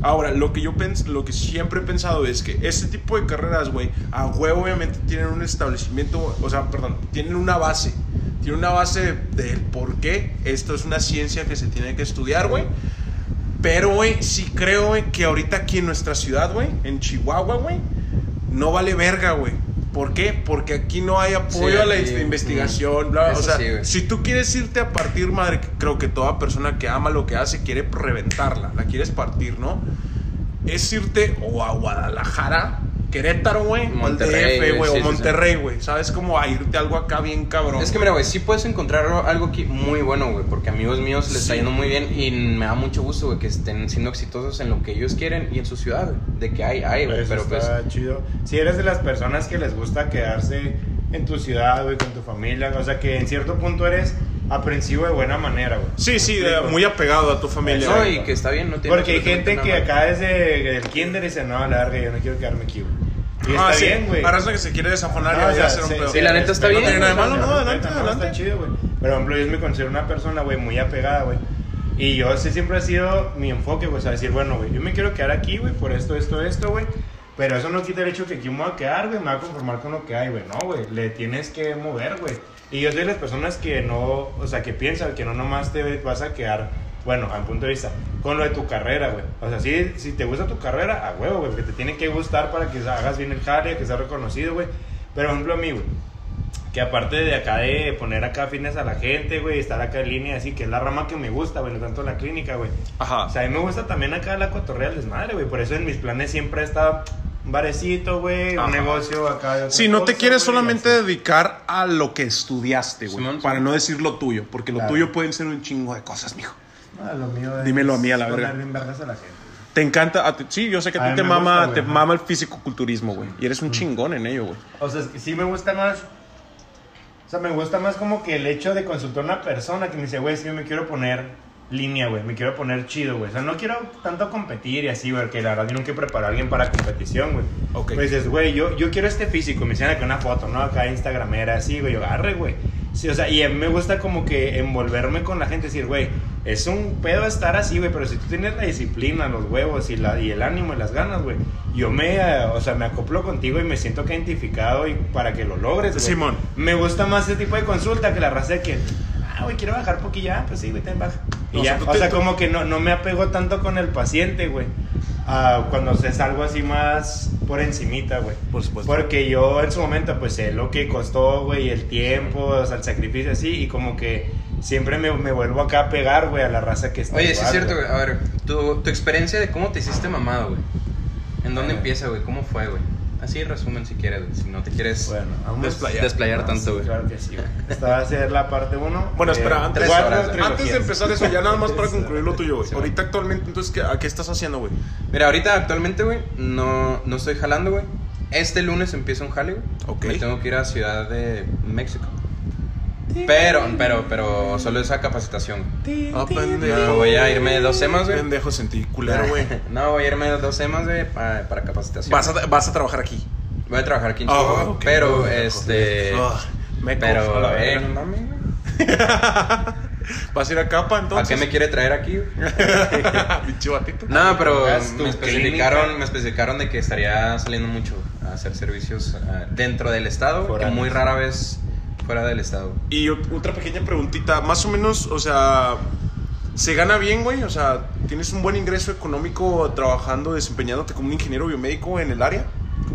Ahora, lo que yo pens lo que siempre he pensado es que este tipo de carreras, güey, a huevo obviamente tienen un establecimiento, o sea, perdón, tienen una base. Tiene una base del por qué esto es una ciencia que se tiene que estudiar, güey. Pero, güey, sí creo, que ahorita aquí en nuestra ciudad, güey, en Chihuahua, güey, no vale verga, güey. ¿Por qué? Porque aquí no hay apoyo Sí, a la aquí, investigación, mm, bla, bla. O sea, sí, si tú quieres irte a partir, madre, creo que toda persona que ama lo que hace quiere reventarla, la quieres partir, ¿no? Es irte o a Guadalajara, Querétaro, güey, o Monterrey, DF, güey, sí, o Monterrey, güey. ¿Sabes? Como a irte algo acá bien cabrón. Es que mira, güey, sí puedes encontrar algo aquí muy bueno, güey, porque amigos míos les está yendo muy bien y me da mucho gusto, güey, que estén siendo exitosos en lo que ellos quieren y en su ciudad, güey. De que hay, hay, güey, pero pues... está chido. Si eres de las personas que les gusta quedarse en tu ciudad, güey, con tu familia, o sea que en cierto punto eres aprensivo de buena manera, güey. Sí, ¿Me sí, de- muy apegado a tu familia. No, y que está bien, no tiene Porque hay gente que nada acá desde el kinder dice, no, la larga, yo no quiero quedarme aquí, güey. Y Ah, está sí, bien, güey. Para eso que se quiere desafonar y Ah, o ya sea, hacer un sí, pedo. Sí, la neta está no bien, tiene güey. nada de No, malo, adelante, no, adelante. Está chido, güey. Por ejemplo, yo me considero una persona, güey, muy apegada, güey. Y yo sí siempre ha sido mi enfoque, güey, o sea, decir, bueno, güey, yo me quiero quedar aquí, güey, por esto, esto, esto, güey. Pero eso no quita el hecho que aquí me voy a quedar, güey, me voy a conformar con lo que hay, güey. No, güey, le tienes que mover, güey. Y yo soy de las personas que no, o sea, que piensan que no nomás te vas a quedar, bueno, a mi punto de vista, con lo de tu carrera, güey. O sea, si, si te gusta tu carrera, a huevo, güey, porque te tiene que gustar para que hagas bien el jale, que sea reconocido, güey. Pero, por ejemplo, a mí, güey, que aparte de acá de poner acá fines a la gente, güey, estar acá en línea, así que es la rama que me gusta, güey, no tanto la clínica, güey. Ajá. O sea, a mí me gusta también acá la cotorrea del desmadre, güey. Por eso en mis planes siempre está un barecito, güey, Ajá. un negocio acá. Sí, no te quieres güey, solamente dedicar a lo que estudiaste, güey. Simón, Para Simón. no decir lo tuyo, porque lo tuyo pueden ser un chingo de cosas, mijo. Ah, lo mío es Dímelo a mí, a la verga. a la gente. Te encanta, a ti- sí, yo sé que a A ti te mama, gusta, te mama el fisicoculturismo, güey. Y eres un chingón en ello, güey. O sea, es que sí me gusta más. O sea, me gusta más como que el hecho de consultar a una persona que me dice, güey, es que yo me quiero poner línea, güey, me quiero poner chido, güey. O sea, no quiero tanto competir y así, güey, que la verdad tienen que preparar a alguien para competición, güey. Ok. Pues dices, güey, yo, yo quiero este físico, me enseñan acá una foto, ¿no? Acá Instagramera, así, güey, yo agarre, güey. Sí, o sea, y a mí me gusta como que envolverme con la gente, decir, güey, es un pedo estar así, güey, pero si tú tienes la disciplina, los huevos y, la, y el ánimo y las ganas, güey, yo me, eh, o sea, me acoplo contigo y me siento que identificado y para que lo logres, güey. Simón. Me gusta más ese tipo de consulta que la raza de que, ah, güey, quiero bajar poquillo, ah, pues sí, güey, ten baja. Y O sea, ya, o sea, como que no, no me apego tanto con el paciente, güey. Ah, cuando es algo así más por encimita, güey. Por supuesto. Porque yo en su momento, pues sé lo que costó, güey, el tiempo, o sea, el sacrificio así, y como que siempre me, me vuelvo acá a pegar, güey, a la raza que está. Oye, sí es cierto, güey. A ver, tu, tu experiencia de cómo te hiciste mamado, güey. ¿En dónde empieza, güey? ¿Cómo fue, güey? Así resumen si quieres. Si no te quieres Bueno, vamos Desplayar. desplayar tanto, sí, güey. Claro que sí, güey. Esta va a ser la parte 1. Bueno, espera, antes, horas, de empezar eso, ya nada más para concluir lo tuyo, güey. sí, Ahorita actualmente, entonces, ¿qué, ¿a qué estás haciendo, güey? Mira, ahorita actualmente, güey, no, no estoy jalando, güey. Este lunes empieza un jale, güey. Ok. Me tengo que ir a Ciudad de México. Pero, pero, pero solo esa capacitación. Ah, pendejo. No, voy a irme dos semanas, güey. Pendejo sentí, culero, güey. No, voy a irme dos semanas, güey, para, para capacitación. Vas a, vas a trabajar aquí. Voy a trabajar aquí en Ah, Chihuahua, ok. pero, Ah, este... ah, me cojo a pero, la eh, verga. no mames. ¿Vas a ir a capa ¿A entonces? qué me quiere traer aquí, güey? Pinche batito. No, pero tu me especificaron, me especificaron de que estaría saliendo mucho a hacer servicios ah, dentro del estado, que muy rara vez fuera del estado. Y ot- otra pequeña preguntita, más o menos, o sea, ¿se gana bien, güey? O sea, ¿tienes un buen ingreso económico trabajando, desempeñándote como un ingeniero biomédico en el área?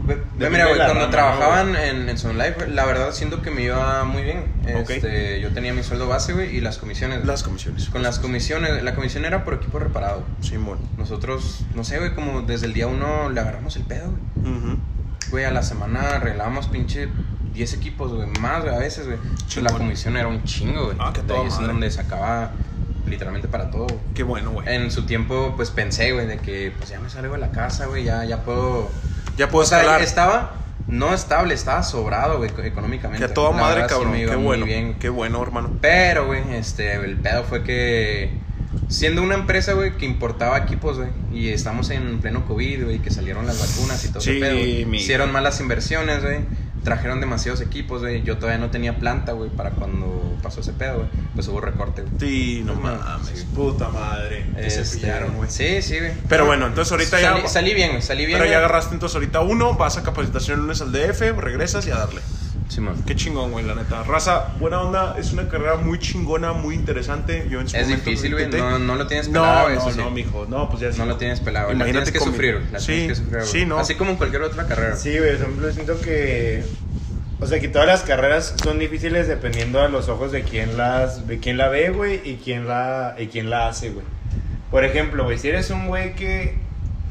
Ve- Depende mira, güey, de cuando rama, trabajaban ¿no, en, en Sun Life, la verdad siento que me iba muy bien. Ok. Este, Yo tenía mi sueldo base, güey, y las comisiones. Las comisiones. Con las comisiones, la comisión era por equipo reparado. Simón. Nosotros, no sé, güey, como desde el día uno le agarramos el pedo, güey. Ujú. Güey, a la semana arreglábamos pinche 10 equipos, güey, más, güey, a veces, güey. La comisión era un chingo, güey. Ah, qué De toda ahí es donde sacaba literalmente para todo. Qué bueno, güey. En su tiempo, pues pensé, güey, de que pues ya me salgo de la casa, güey, ya, ya puedo. Ya puedo o sea, estaba no estable, estaba sobrado, güey, económicamente. Que toda La madre, sí cabrón. iba qué bueno. bien. Qué bueno, hermano. Pero, güey, este, el pedo fue que siendo una empresa, güey, que importaba equipos, güey, y estamos en pleno COVID, güey, que salieron las vacunas y todo Sí, ese pedo, mi- hicieron malas inversiones, güey, trajeron demasiados equipos, güey, yo todavía no tenía planta, güey, para cuando pasó ese pedo, güey, pues hubo recorte, güey. Sí, no mames. sí. Puta madre. Te Este, cepillaron, güey. Sí, sí, güey. Pero bueno, entonces ahorita salí, ya. Salí bien, güey, salí bien. Pero ya agarraste entonces ahorita uno, vas a capacitación el lunes al DF, regresas y a darle. Qué chingón, güey, la neta. Raza, buena onda, es una carrera muy chingona, muy interesante. Yo en su Es momento difícil, güey, no, no lo tienes pelado, No, no, sí. no, mijo. No, pues ya sí. No lo tienes pelado, güey. La Imagínate tienes que sufrir. La Sí, tienes que sufrir, güey. sí, no. Así como en cualquier otra carrera. Sí, güey, ejemplo, siento que. O sea, que todas las carreras son difíciles dependiendo a los ojos de quién las de quién la ve, güey, y quién la y quién la hace, güey. Por ejemplo, güey, si eres un güey que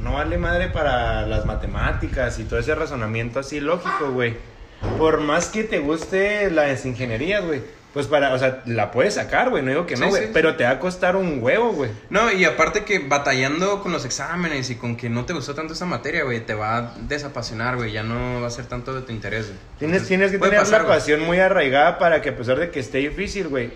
no vale madre para las matemáticas y todo ese razonamiento así lógico, güey. Por más que te guste las ingenierías, güey, pues para, o sea, la puedes sacar, güey, no digo que no, güey, sí, sí. pero te va a costar un huevo, güey. No, y aparte que batallando con los exámenes y con que no te gustó tanto esa materia, güey, te va a desapasionar, güey. Ya no va a ser tanto de tu interés, güey. Tienes, Entonces, tienes que tener pasar, güey. pasión muy arraigada para que a pesar de que esté difícil, güey,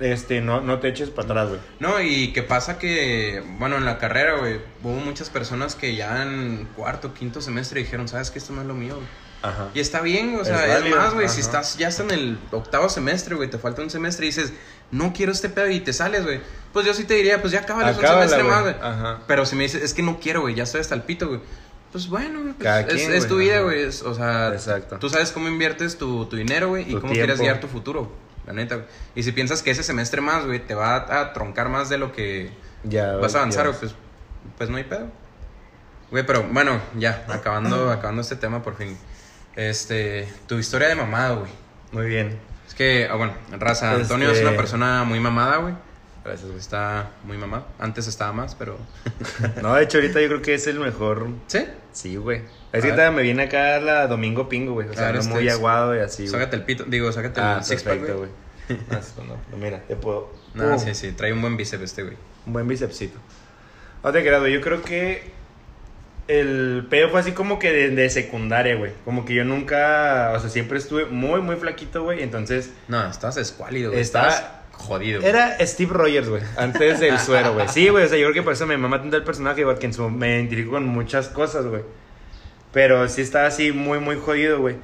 este, no, no te eches para atrás, güey. No, y que pasa que, bueno, en la carrera, güey, hubo muchas personas que ya en cuarto, quinto semestre dijeron, ¿sabes que Esto no es lo mío, güey. Ajá. Y está bien, o sea, Es más, güey, si estás ya está en el octavo semestre, güey, te falta un semestre y dices, no quiero este pedo y te sales, güey. Pues yo sí te diría, pues ya acábalo un semestre más, güey. Pero si me dices, es que no quiero, güey, ya estoy hasta el pito, güey. Pues bueno, güey, pues es, tu vida, güey. O sea, Exacto. tú sabes cómo inviertes tu, tu dinero, güey, y cómo quieres guiar tu futuro, la neta, güey. Y si piensas que ese semestre más, güey, te va a, a troncar más de lo que Ya, vas a avanzar, güey, pues, pues no hay pedo. Güey, pero bueno, ya, acabando, acabando este tema por fin. Este, tu historia de mamado, güey. Muy bien. Es que, ah, bueno, raza, Antonio es Este- una persona muy mamada, güey. Gracias, güey, está muy mamado. Antes estaba más, pero... No, de hecho, ahorita yo creo que es el mejor. ¿Sí? Sí, güey. Es que me viene acá la Domingo Pingo, güey. O sea, no este muy aguado y así. Sácate el pito, digo, sácate Ah, el six pack, perfecto, güey. Ah, no, no, mira, te puedo. No, sí, sí, trae un buen bíceps este, güey. Un buen bicepsito. No te creas, güey. Yo creo que el pedo fue así como que de, de secundaria, güey. Como que yo nunca, o sea, siempre estuve muy, muy flaquito, güey. Entonces, No, estás escuálido, güey. Estás jodido. güey. era Steve Rogers, güey. Antes del suero, güey. Sí, güey. O sea, yo creo que por eso me mamá tanto el personaje, porque en su, me identifico con muchas cosas, güey. Pero sí estaba así muy, muy jodido, güey.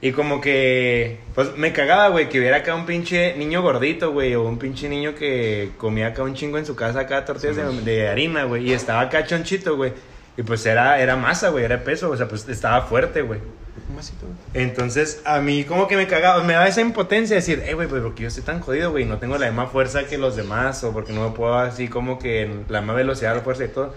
Y como que, pues me cagaba, güey, que hubiera acá un pinche niño gordito, güey, o un pinche niño que comía acá un chingo en su casa, acá tortillas de, de harina, güey, y estaba acá chonchito, güey. Y pues era, era masa, güey, era peso, o sea, pues estaba fuerte, güey. Entonces, a mí como que me cagaba, me daba esa impotencia de decir, eh, güey, pues porque yo estoy tan jodido, güey, no tengo la misma fuerza que los demás, o porque no me puedo así como que en la misma velocidad, la fuerza y todo.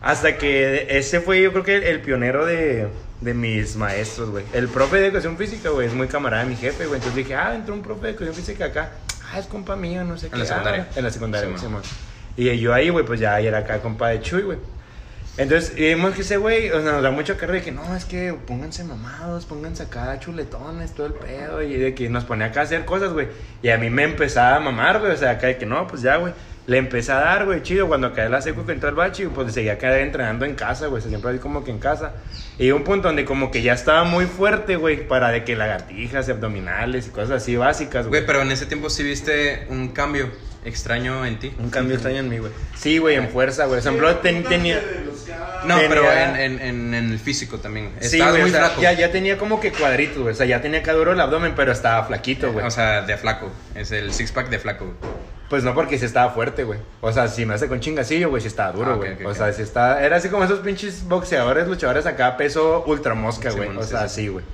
Hasta que ese fue, yo creo que el, el pionero de, de mis maestros, güey. El profe de educación física, güey, es muy camarada de mi jefe, güey. Entonces dije, ah, entró un profe de educación física acá. Ah, es compa mío, no sé qué. la secundaria. Ah, en la secundaria, Sí, sí, man. man. Y yo ahí, güey, pues ya era acá compa de Chuy, güey. Entonces, vimos que ese güey, o sea, nos da mucho carrera de que no, es que pónganse mamados, pónganse acá chuletones, todo el pedo, y de que nos ponía acá a hacer cosas, güey. Y a mí me empezaba a mamar, güey, o sea, acá de que no, pues ya, güey. Le empecé a dar, güey, chido. Cuando acabé la secu que entró al bachi, pues seguía acá entrenando en casa, güey, siempre así como que en casa. Y un punto donde como que ya estaba muy fuerte, güey, para de que lagartijas y abdominales y cosas así básicas, güey. Güey, pero en ese tiempo sí viste un cambio extraño en ti. Un cambio extraño en mí, güey. Sí, güey, en fuerza, güey. Por ejemplo, ten- tenía... No, Tenía- pero en, en, en, en el físico también. Sí, güey, muy o sea, flaco. ya, ya tenía como que cuadritos, güey. O sea, ya tenía acá duro el abdomen, pero estaba flaquito, güey. O sea, de flaco. Es el six pack de flaco, güey. Pues no, porque sí estaba fuerte, güey. O sea, si me hace con chingacillo, güey, sí estaba duro, Ah, güey. o sea, sí estaba... Era así como esos pinches boxeadores, luchadores acá, peso ultra mosca, güey. o sea, sí. güey.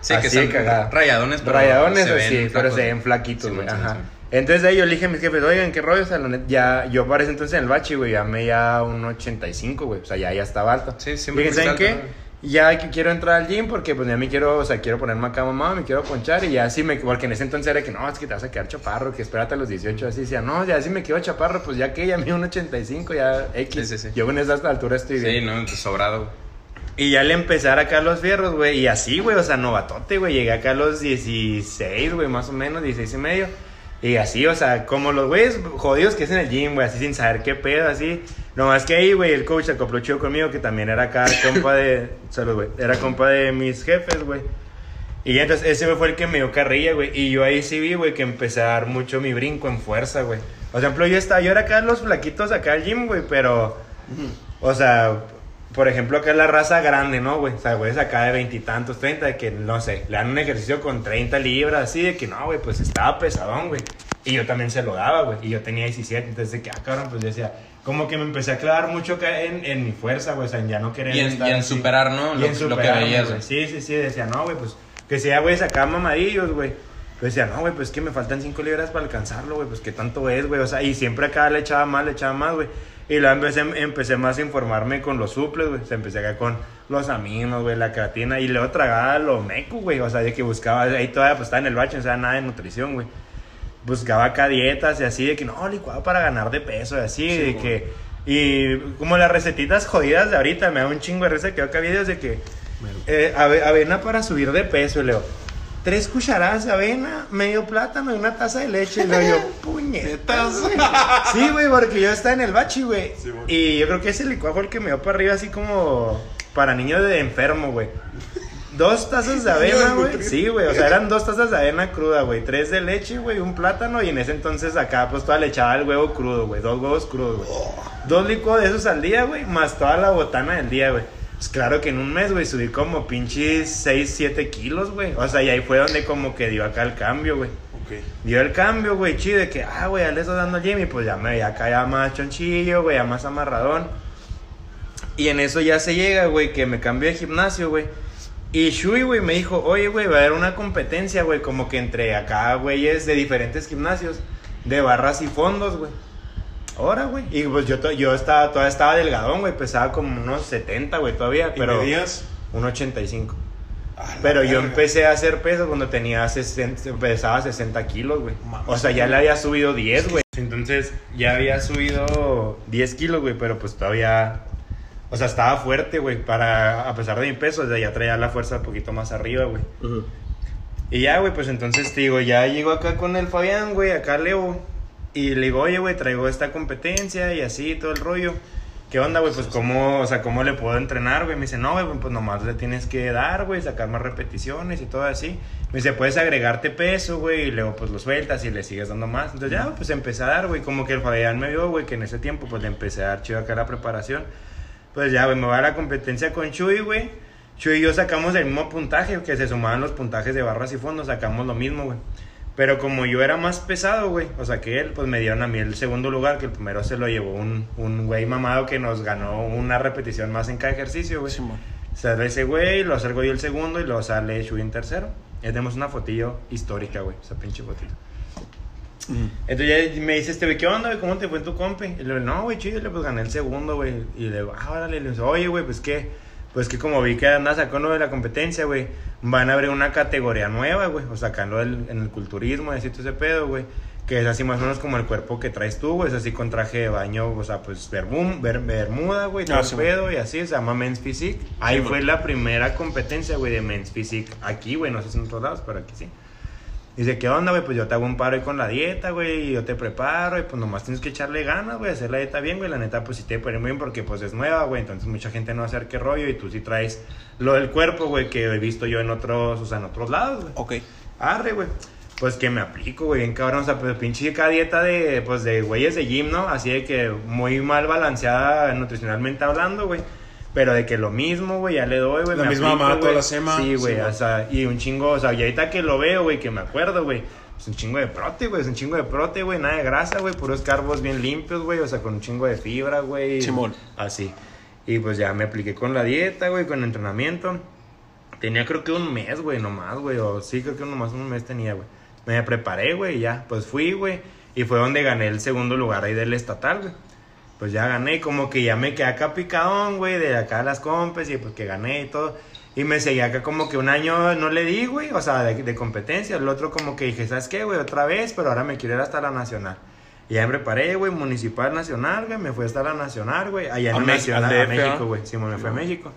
Sí, que Así son cagada. rayadones, pero Rayadones, se ven sí, pero se ven flaquitos, Sí, güey. sí, Ajá. Entonces ahí yo le dije a mis jefes, oigan, ¿qué rollo? O sea, la neta, ya, yo para ese entonces en el bachi, güey, ya me ya un 85, güey. O sea, ya, ya estaba alto. Sí, siempre Dije, ¿saben qué? Ya que quiero entrar al gym porque pues ya me quiero, o sea, quiero ponerme acá mamá, me quiero ponchar y ya así me, porque en ese entonces era que no, es que te vas a quedar chaparro, que espérate a los 18, así decía, no, ya si me quedo chaparro, pues ya que ya me un 85, ya X. Sí, sí, sí. Yo en esa altura estoy bien. Sí, no, sobrado. Y ya le empecé a dar acá los fierros, güey. Y así, güey, o sea, novatote, güey. Llegué acá a los 16, güey, más o menos, 16 y medio. Y así, o sea, como los güeyes jodidos que es en el gym, güey, así sin saber qué pedo, así. Nomás que ahí, güey, el coach se acopló chido conmigo, que también era acá compa de. Salud, güey. Era compa de mis jefes, güey. Y entonces ese güey fue el que me dio carrilla, güey. Y yo ahí sí vi, güey, que empecé a dar mucho mi brinco en fuerza, güey. Por ejemplo, yo estaba, yo era acá los flaquitos acá al gym, güey, pero. O sea, por ejemplo, acá es la raza grande, ¿no, güey? O sea, güeyes acá de veintitantos, treinta, de que, no sé, le dan un ejercicio con 30 libras, así, de que no, güey, pues estaba pesadón, güey. Y yo también se lo daba, güey. Y yo tenía 17, entonces de que, ah, cabrón, pues yo decía, como que me empecé a clavar mucho acá en, en mi fuerza, güey, o sea, en ya no querer Y en, estar y en así. superar, ¿no? Y Lo, en lo que veías, güey. güey. Sí, sí, sí, decía, no, güey, pues, que sea, güey, acá mamadillos, güey. Pues decía, no, güey, pues que me faltan 5 libras para alcanzarlo, güey, pues qué tanto es, güey. O sea, y siempre acá le echaba más, le echaba más, güey. Y luego empecé, empecé más a informarme con los suples, güey. O sea, empecé acá con los aminos, güey, la creatina. Y luego tragaba lo meco, güey. O sea, de que buscaba, ahí todavía pues estaba en el bache, no sabía nada de nutrición, güey. Buscaba acá dietas y así, de que no, licuado para ganar de peso y así, Sí, de güey. que. Y como las recetitas jodidas de ahorita, me da un chingo de risa que acá videos de que. Eh, ave- avena para subir de peso, y Leo. Tres cucharadas de avena, medio plátano y una taza de leche. Y luego yo, puñetas, güey. Sí, güey, porque yo estaba en el bachi, güey. Sí, y yo creo que ese licuado fue el que me dio para arriba así como para niños de enfermo, güey. dos tazas de avena, güey. Sí, güey, o sea, eran dos tazas de avena cruda, güey. Tres de leche, güey, un plátano. Y en ese entonces acá, pues toda le echaba el huevo crudo, güey. Dos huevos crudos, güey. Dos licuados de esos al día, güey, más toda la botana del día, güey. Pues claro que en un mes, güey, subí como pinches 6, 7 kilos, güey. O sea, y ahí fue donde como que dio acá el cambio, güey. Ok. Dio el cambio, güey, chido, de que, ah, güey, ya le estoy dando al gym y pues ya me veía acá ya más chonchillo, güey, ya más amarradón. Y en eso ya se llega, güey, que me cambié de gimnasio, güey. Y Shui, güey, me dijo, oye, güey, va a haber una competencia, güey, como que entre acá, güeyes de diferentes gimnasios, de barras y fondos, güey. Ahora, güey. Y pues yo, yo estaba, todavía estaba delgadón, güey, pesaba como unos 70, güey, todavía, ¿Y pero medías? un 85. A la Pero yo verga. empecé a hacer peso cuando tenía 60, pesaba 60 kilos, güey. O sea, ya le había subido 10, güey. Entonces, ya había subido 10 kilos, güey, pero pues todavía... O sea, estaba fuerte, güey, para... A pesar de mi peso, o sea, ya traía la fuerza un poquito más arriba, güey. Y ya, güey, pues entonces, te digo, ya llego acá con el Fabián, güey, acá Leo. Y le digo, oye, güey, traigo esta competencia y así, todo el rollo. ¿Qué onda, güey? Pues, ¿cómo, o sea, ¿cómo le puedo entrenar, güey? Me dice, no, güey, pues nomás le tienes que dar, güey, sacar más repeticiones y todo así. Me dice, puedes agregarte peso, güey, y luego, pues, lo sueltas y le sigues dando más. Entonces, ya, pues, empecé a dar, güey. Como que el Fabián me vio, güey, que en ese tiempo, pues, le empecé a dar chido acá la preparación. Pues, ya, güey, me voy a la competencia con Chuy, güey. Chuy y yo sacamos el mismo puntaje, que se sumaban los puntajes de barras y fondos, sacamos lo mismo, güey. Pero como yo era más pesado, güey, o sea que él, pues me dieron a mí el segundo lugar, que el primero se lo llevó un, un güey mamado que nos ganó una repetición más en cada ejercicio, güey. Simón. Sale ese güey, lo salgo yo el segundo y luego sale Shui en tercero. Ya tenemos una fotillo histórica, güey, esa pinche fotito. Mm. Entonces ya me dice este güey, ¿qué onda, güey? ¿Cómo te fue en tu compe? Y le digo, no, güey, chido, le pues gané el segundo, güey. Y le digo, ah, órale, le digo, oye, güey, pues qué. Pues que como vi que andas sacando de la competencia, güey, van a abrir una categoría nueva, güey. O sacando el, en el culturismo, así todo ese pedo, güey. Que es así más o menos como el cuerpo que traes tú, güey. Es así con traje de baño, o sea, pues berbum, ber- bermuda, güey, todo Ah, sí, pedo y así. Se llama Men's Physique. Ahí Sí, fue la primera competencia, güey, de Men's Physique. Aquí, güey, no sé si en otros lados, pero aquí sí. Dice, ¿qué onda, güey? Pues yo te hago un paro ahí con la dieta, güey, y yo te preparo, y pues nomás tienes que echarle ganas, güey, hacer la dieta bien, güey. La neta, pues sí te muy bien porque pues es nueva, güey. Entonces mucha gente no va a hacer qué rollo, y tú sí traes lo del cuerpo, güey, que he visto yo en otros, o sea, en otros lados, güey. Ok. Arre, güey. Pues que me aplico, güey, bien cabrón. O sea, pues pinche cada dieta de, pues, de güeyes de gym, ¿no? Así de que muy mal balanceada nutricionalmente hablando, güey. Pero de que lo mismo, güey, ya le doy, güey. La me misma mamada toda la semana. Sí, güey, Sí, o sea, y un chingo, o sea, y ahorita que lo veo, güey, que me acuerdo, güey. Es un chingo de prote, güey, es un chingo de prote, güey, nada de grasa, güey, puros carbos bien limpios, güey, o sea, con un chingo de fibra, güey. Simón. Así. Y pues ya me apliqué con la dieta, güey, con el entrenamiento. Tenía creo que un mes, güey, nomás, güey. O sí, creo que nomás un mes tenía, güey. Me preparé, güey, ya. Pues fui, güey. Y fue donde gané el segundo lugar ahí del estatal, güey. Pues ya gané, como que ya me quedé acá picadón, güey, de acá las compes y pues que gané y todo. Y me seguí acá como que un año no le di, güey, o sea, de, de competencia. El otro como que dije, ¿sabes qué, güey? Otra vez, pero ahora me quiero ir hasta la nacional. Y ya me preparé, güey, municipal nacional, güey. Me fui hasta la nacional, güey. Allá A en a México, ¿ah? güey. Sí, me fui a México.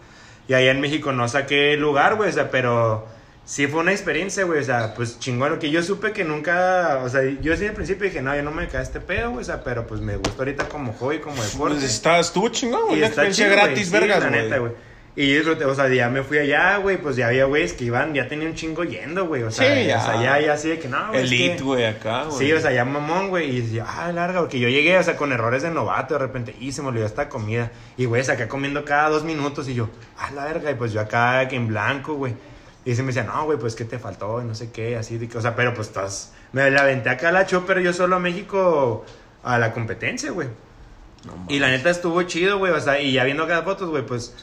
Y allá en México no saqué lugar, güey, o sea, pero sí fue una experiencia, güey, o sea, pues chingón, que yo supe que nunca, o sea, yo sí al principio dije, no, yo no me cae este pedo, güey, o sea, pero pues me gustó ahorita como hobby, como deporte. Pues está, estuvo chingón, güey. Y Una está experiencia chido, güey, gratis, sí, vergas, la güey. neta, güey. Y disfruté, o sea, ya me fui allá, güey, pues ya había güeyes que iban, ya tenía un chingo yendo, güey, o sea, Sí, ya. o sea, ya, ya así de que no, güey, es Elite, que- güey, acá, güey. Sí, o sea, ya mamón, güey. Y decía, ah, larga, porque yo llegué, o sea, con errores de novato, de repente, y se me olvidó esta comida. Y, güey, acá comiendo cada dos minutos, y yo, ah, la verga, y pues yo acá que en blanco, güey. Y se me decía, no, güey, pues qué te faltó, y no sé qué, así, de que, o sea, pero pues estás. Me la aventé acá a la chopper yo solo a México a la competencia, güey. No. Y la neta estuvo chido, güey, o sea, y ya viendo cada fotos, güey, pues.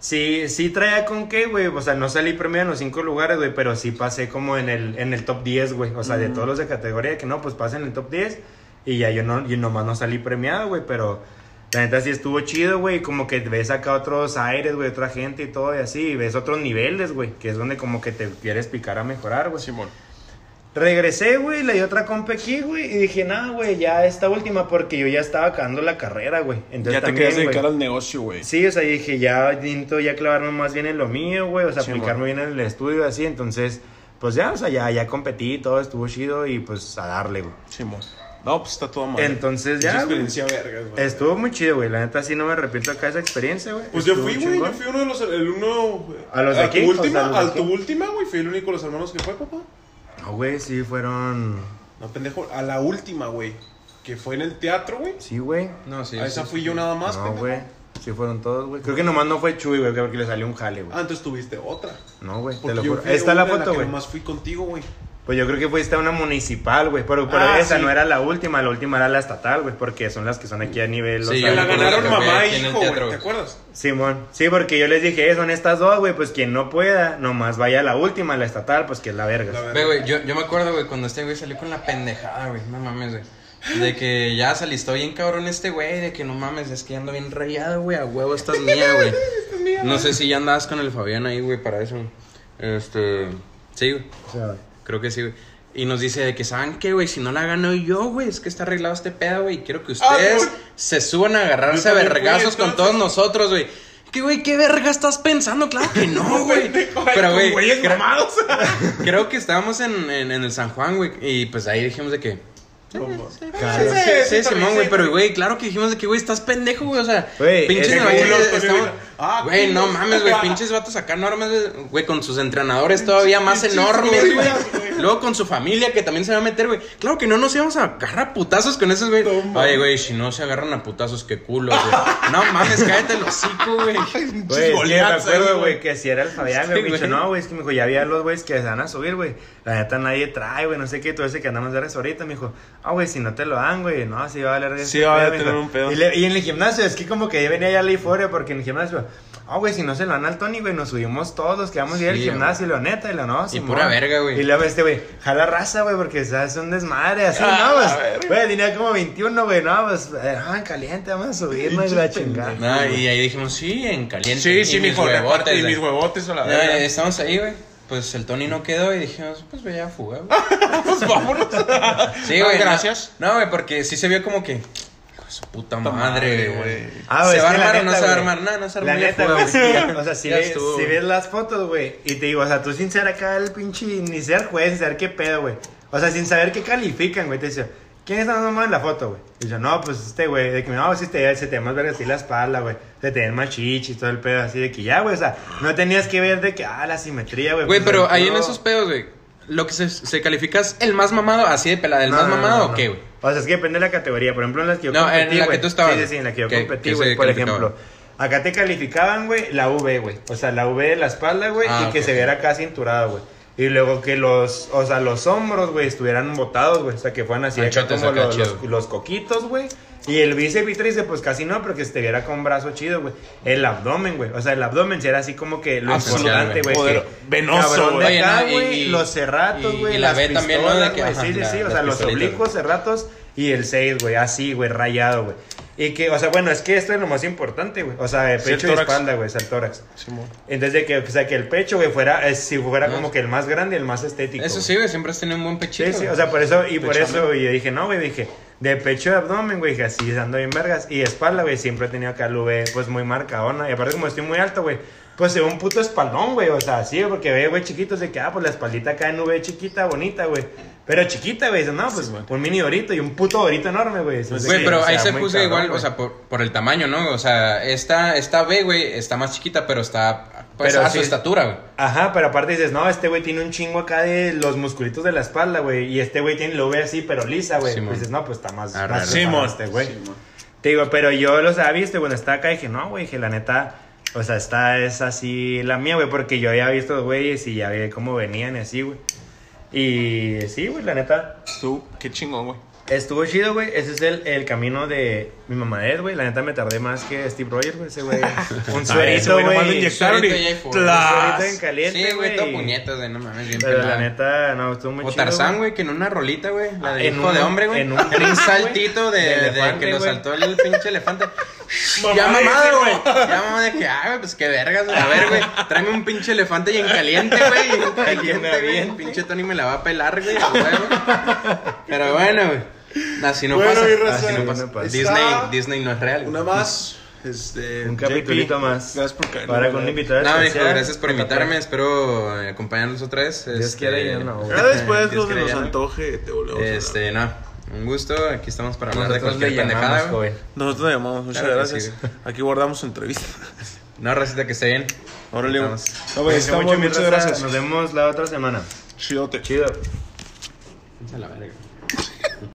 Sí, sí traía con qué, güey. O sea, no salí primero en los cinco lugares, güey, pero sí pasé como en el, en el top 10, güey. O sea, de todos los de categoría, que no, pues pasé en el top 10. Y ya yo no, yo nomás no salí premiado, güey, pero la neta sí estuvo chido, güey. Como que ves acá otros aires, güey, otra gente y todo y así. Y ves otros niveles, güey, que es donde como que te quieres picar a mejorar, güey. Simón. Regresé, güey, le di otra compa aquí, güey, y dije, nada, güey, ya esta última, porque yo ya estaba acabando la carrera, güey. Entonces Ya te también, querías dedicar güey, al negocio, güey. Sí, o sea, dije, ya necesito ya clavarme más bien en lo mío, güey, o sea, Sí, aplicarme bien en el estudio, así, entonces, pues ya, o sea, ya, ya competí, todo estuvo chido y pues a darle, güey. Simón. No, pues está todo mal. Entonces ya, güey. experiencia vergas, güey. Estuvo muy chido, güey. La neta sí no me arrepiento acá de esa experiencia, güey. Pues yo fui, güey. Yo fui uno de los. El uno. ¿A los de aquí? Tu O sea, última, ¿a los de a aquí? tu última, güey. Fui el único de los hermanos que fue, papá. No, güey, sí fueron. No, pendejo. A la última, güey. Que fue en el teatro, güey. Sí, güey. No, sí. a esa sí, fui sí. yo nada más, No, pendejo. güey. Sí fueron todos, güey. Creo que nomás no fue Chuy, güey, porque le salió un jale, güey. Ah, entonces tuviste otra. No, güey, te lo juro. Está la foto, güey. nomás fui contigo, güey. Pues yo creo que fuiste a una municipal, güey. Pero, pero Ah, esa sí. no era la última, la última era la estatal, güey. Porque son las que son aquí a nivel. Sí, la ganaron mamá y el hijo, teatro, güey. ¿Te acuerdas? Simón. Sí, porque yo les dije, eh, son estas dos, güey. Pues quien no pueda, nomás vaya a la última, la estatal, pues que es la verga. Ve, güey, yo, yo me acuerdo, güey, cuando este güey salió con la pendejada, güey. No mames, güey. De que ya se alistó bien cabrón este güey. De que no mames, es que ya ando bien rayado, güey. A huevo, esta es mía, güey. No sé si ya andabas con el Fabián ahí, güey, para eso. Este. Sí, güey. O sea, Creo que sí, güey. Y nos dice de que, ¿saben qué, güey? Si no la gano yo, güey, es que está arreglado este pedo, güey. y Quiero que Ah, ustedes se suban a agarrarse a vergazos con todos nosotros, güey. ¿Qué, güey? ¿Qué verga estás pensando? Claro que no, güey. Pero, güey, creo, creo que estábamos en, en, en el San Juan, güey. Y pues ahí dijimos de que. Claro. Sí, Sí, sí, sí, Simón, güey. sí, Pero, güey. claro que dijimos de que, güey, estás pendejo, güey. O sea, güey- estamos- Ah, Güey, no mames, güey. Pinches vatos acá enormes, güey, güey. Con sus entrenadores todavía más enormes, güey. Luego con su familia que también se va a meter, güey. Claro que no nos íbamos a agarrar a putazos con esos, güey. No, Ay, güey, si no se agarran a putazos, qué culo, güey. No mames, cállate el hocico, güey. Güey, sí, me acuerdo, güey. que si era el Fabián, güey. me dijo, güey. no, güey, es que me dijo, ya había los güeyes que se van a subir, güey. La neta nadie trae, güey, no sé qué, todo ese que andamos de rezo ahorita. Me dijo, ah, güey, si no te lo dan, güey, no, sí va a valer. Sí este va a pedo", me tener un pedo. Y, le- y en el gimnasio, es que como que ya venía ya la euforia, porque en el gimnasio, ah, güey, si no se lo dan al Tony, güey, nos subimos todos, que vamos a ir al Sí, gimnasio, y lo neta, y lo no, Y Simón. pura verga, güey. Y luego este, güey, jala raza, güey, porque se hace un desmadre, así, Ah, no, pues, güey, tenía como 21, güey, no, pues, eh, ah, caliente, vamos a subirnos, Pinches la chingada. No, y ahí dijimos, sí, en caliente. Sí, sí, Y mis huevotes, y güey. mis huevotes a la Ya, verga. estamos ahí, güey. Pues el Tony no quedó y dijimos, pues voy a fuga, güey. Pues vámonos. Sí, güey. no- gracias. No, güey, porque sí se vio como que. Su puta madre, güey. güey. Ah, ¿Se va a la armar o no se va a armar? No, no se La armó. ya neta, güey. O sea, si, ves, estuvo, si ves las fotos, güey, y te digo, o sea, tú sin ser acá el pinche, ni ser juez, sin saber qué pedo, güey. O sea, sin saber qué califican, güey. Te dice, ¿quién está más mamado en la foto, güey? Y yo, no, pues este, güey. De que, no, si te, se te ve más verga así la espalda, güey. Se te ven más chichis, todo el pedo así de que ya, güey. O sea, no tenías que ver de que, ah, la simetría, güey. Güey, pues, pero ahí en esos pedos, güey. Lo que se, se califica es el más mamado, así de pelada. ¿El No, más no, mamado no, o qué, güey? O sea, es que depende de la categoría. Por ejemplo, en las que yo No, en competí, la que tú estabas, Sí, sí, sí, en la que yo ¿qué- competí, güey. Por ejemplo, acá te calificaban, güey, la V, güey. O sea, la V de la espalda, güey, Ah, y que se viera acá cinturada, güey. Y luego que los, o sea, los hombros, güey, estuvieran botados, güey. O sea, que fueran así acá Anchotes como acá, los, los coquitos, güey. Y el bíceps y tríceps, pues casi no, pero que se te viera con brazo chido, güey. El abdomen, güey. O sea, el abdomen sí era así como que lo importante, güey. venoso, cabrón de güey. y- güey, y- los cerratos, y- güey. y la las B también, ¿no? De pistolas, que, güey. ajá, Sí, sí, la- sí. O sea, los oblicuos, cerratos y el 6, güey. Así, güey, rayado, güey. Y que, o sea, bueno, es que esto es lo más importante, güey. O sea, de Sí, el pecho y espalda, güey, es el tórax. Simón. Entonces, de que, o sea, que el pecho, güey, fuera, eh, si fuera No. como que el más grande y el más estético. Eso sí, güey, siempre has tenido un buen pechito. Sí, sí, o sea, por eso, y por Pechame. eso yo dije, no, güey, dije, de pecho y abdomen, güey, dije, así ando bien vergas. Y espalda, güey, siempre he tenido acá el V, pues muy marcadona. Y aparte, como estoy muy alto, güey, pues se ve un puto espaldón, güey, o sea, así, porque ve, güey, chiquitos de que, ah, pues la espaldita acá en V chiquita, bonita, güey. Pero chiquita, güey, no, pues Sí, un mini dorito y un puto dorito enorme, güey. Güey, pero o ahí se juzga igual, o sea, por, por el tamaño, ¿no? O sea, esta, esta B, güey, está más chiquita, pero está pues, Pero a su estatura, güey. Ajá, pero aparte dices, no, este güey tiene un chingo acá de los musculitos de la espalda, güey. Y este güey tiene, lo ve así, pero lisa, güey. Pues dices, no, pues está más, Ah, más Simón. este güey. Simón. Te digo, pero yo los había visto, bueno, estaba acá y dije, no, güey, dije, la neta, o sea, esta es así la mía, güey, porque yo había visto los güeyes y ya vi cómo venían y así, güey. Y sí, güey, la neta, Tú, qué chingón, güey. Estuvo chido, güey. Ese es el, el camino de mi mamadez, güey. La neta me tardé más que Steve Rogers, güey, ese güey. Un ese suerito, güey güey. inyectaron Suerito en caliente, Sí, güey, todo puñetas, güey, no mames, bien Pero la neta, no, estuvo muy O chido. Tarzán, güey. que en una rolita, güey, la de En hijo un- de hombre, güey. en En un brinco, saltito de, de que lo saltó el pinche elefante. Ya mamado, güey. Ya mamado de que, ah, güey, pues qué vergas, güey. A ver, güey, tráeme un pinche elefante y en caliente, güey. y En caliente, güey. Pinche Tony me la va a pelar, güey. Pero bueno, güey. Así no Bueno, pasa. Así no pasa. Disney, Disney no es real. güey. Una más. Este, Un capitulito más. Gracias por caer. Para con un invitado No, mijo, especial. gracias por invitarme. Espero eh, acompañarnos otra vez. Dios Este, quiera ya no, güey. Ya después lo que nos antoje, te volvemos a Este, no. Un gusto, aquí estamos para hablar de Nosotros cualquier pendejada, güey. Nosotros le llamamos, muchas Claro que gracias. sí, Aquí guardamos su entrevista. No, receta que esté bien. Órale, güey. Estamos. No, güey, Cuídense estamos, mucho, mi muchas raza. gracias. Nos vemos la otra semana. Chidote. Chido. A la verga.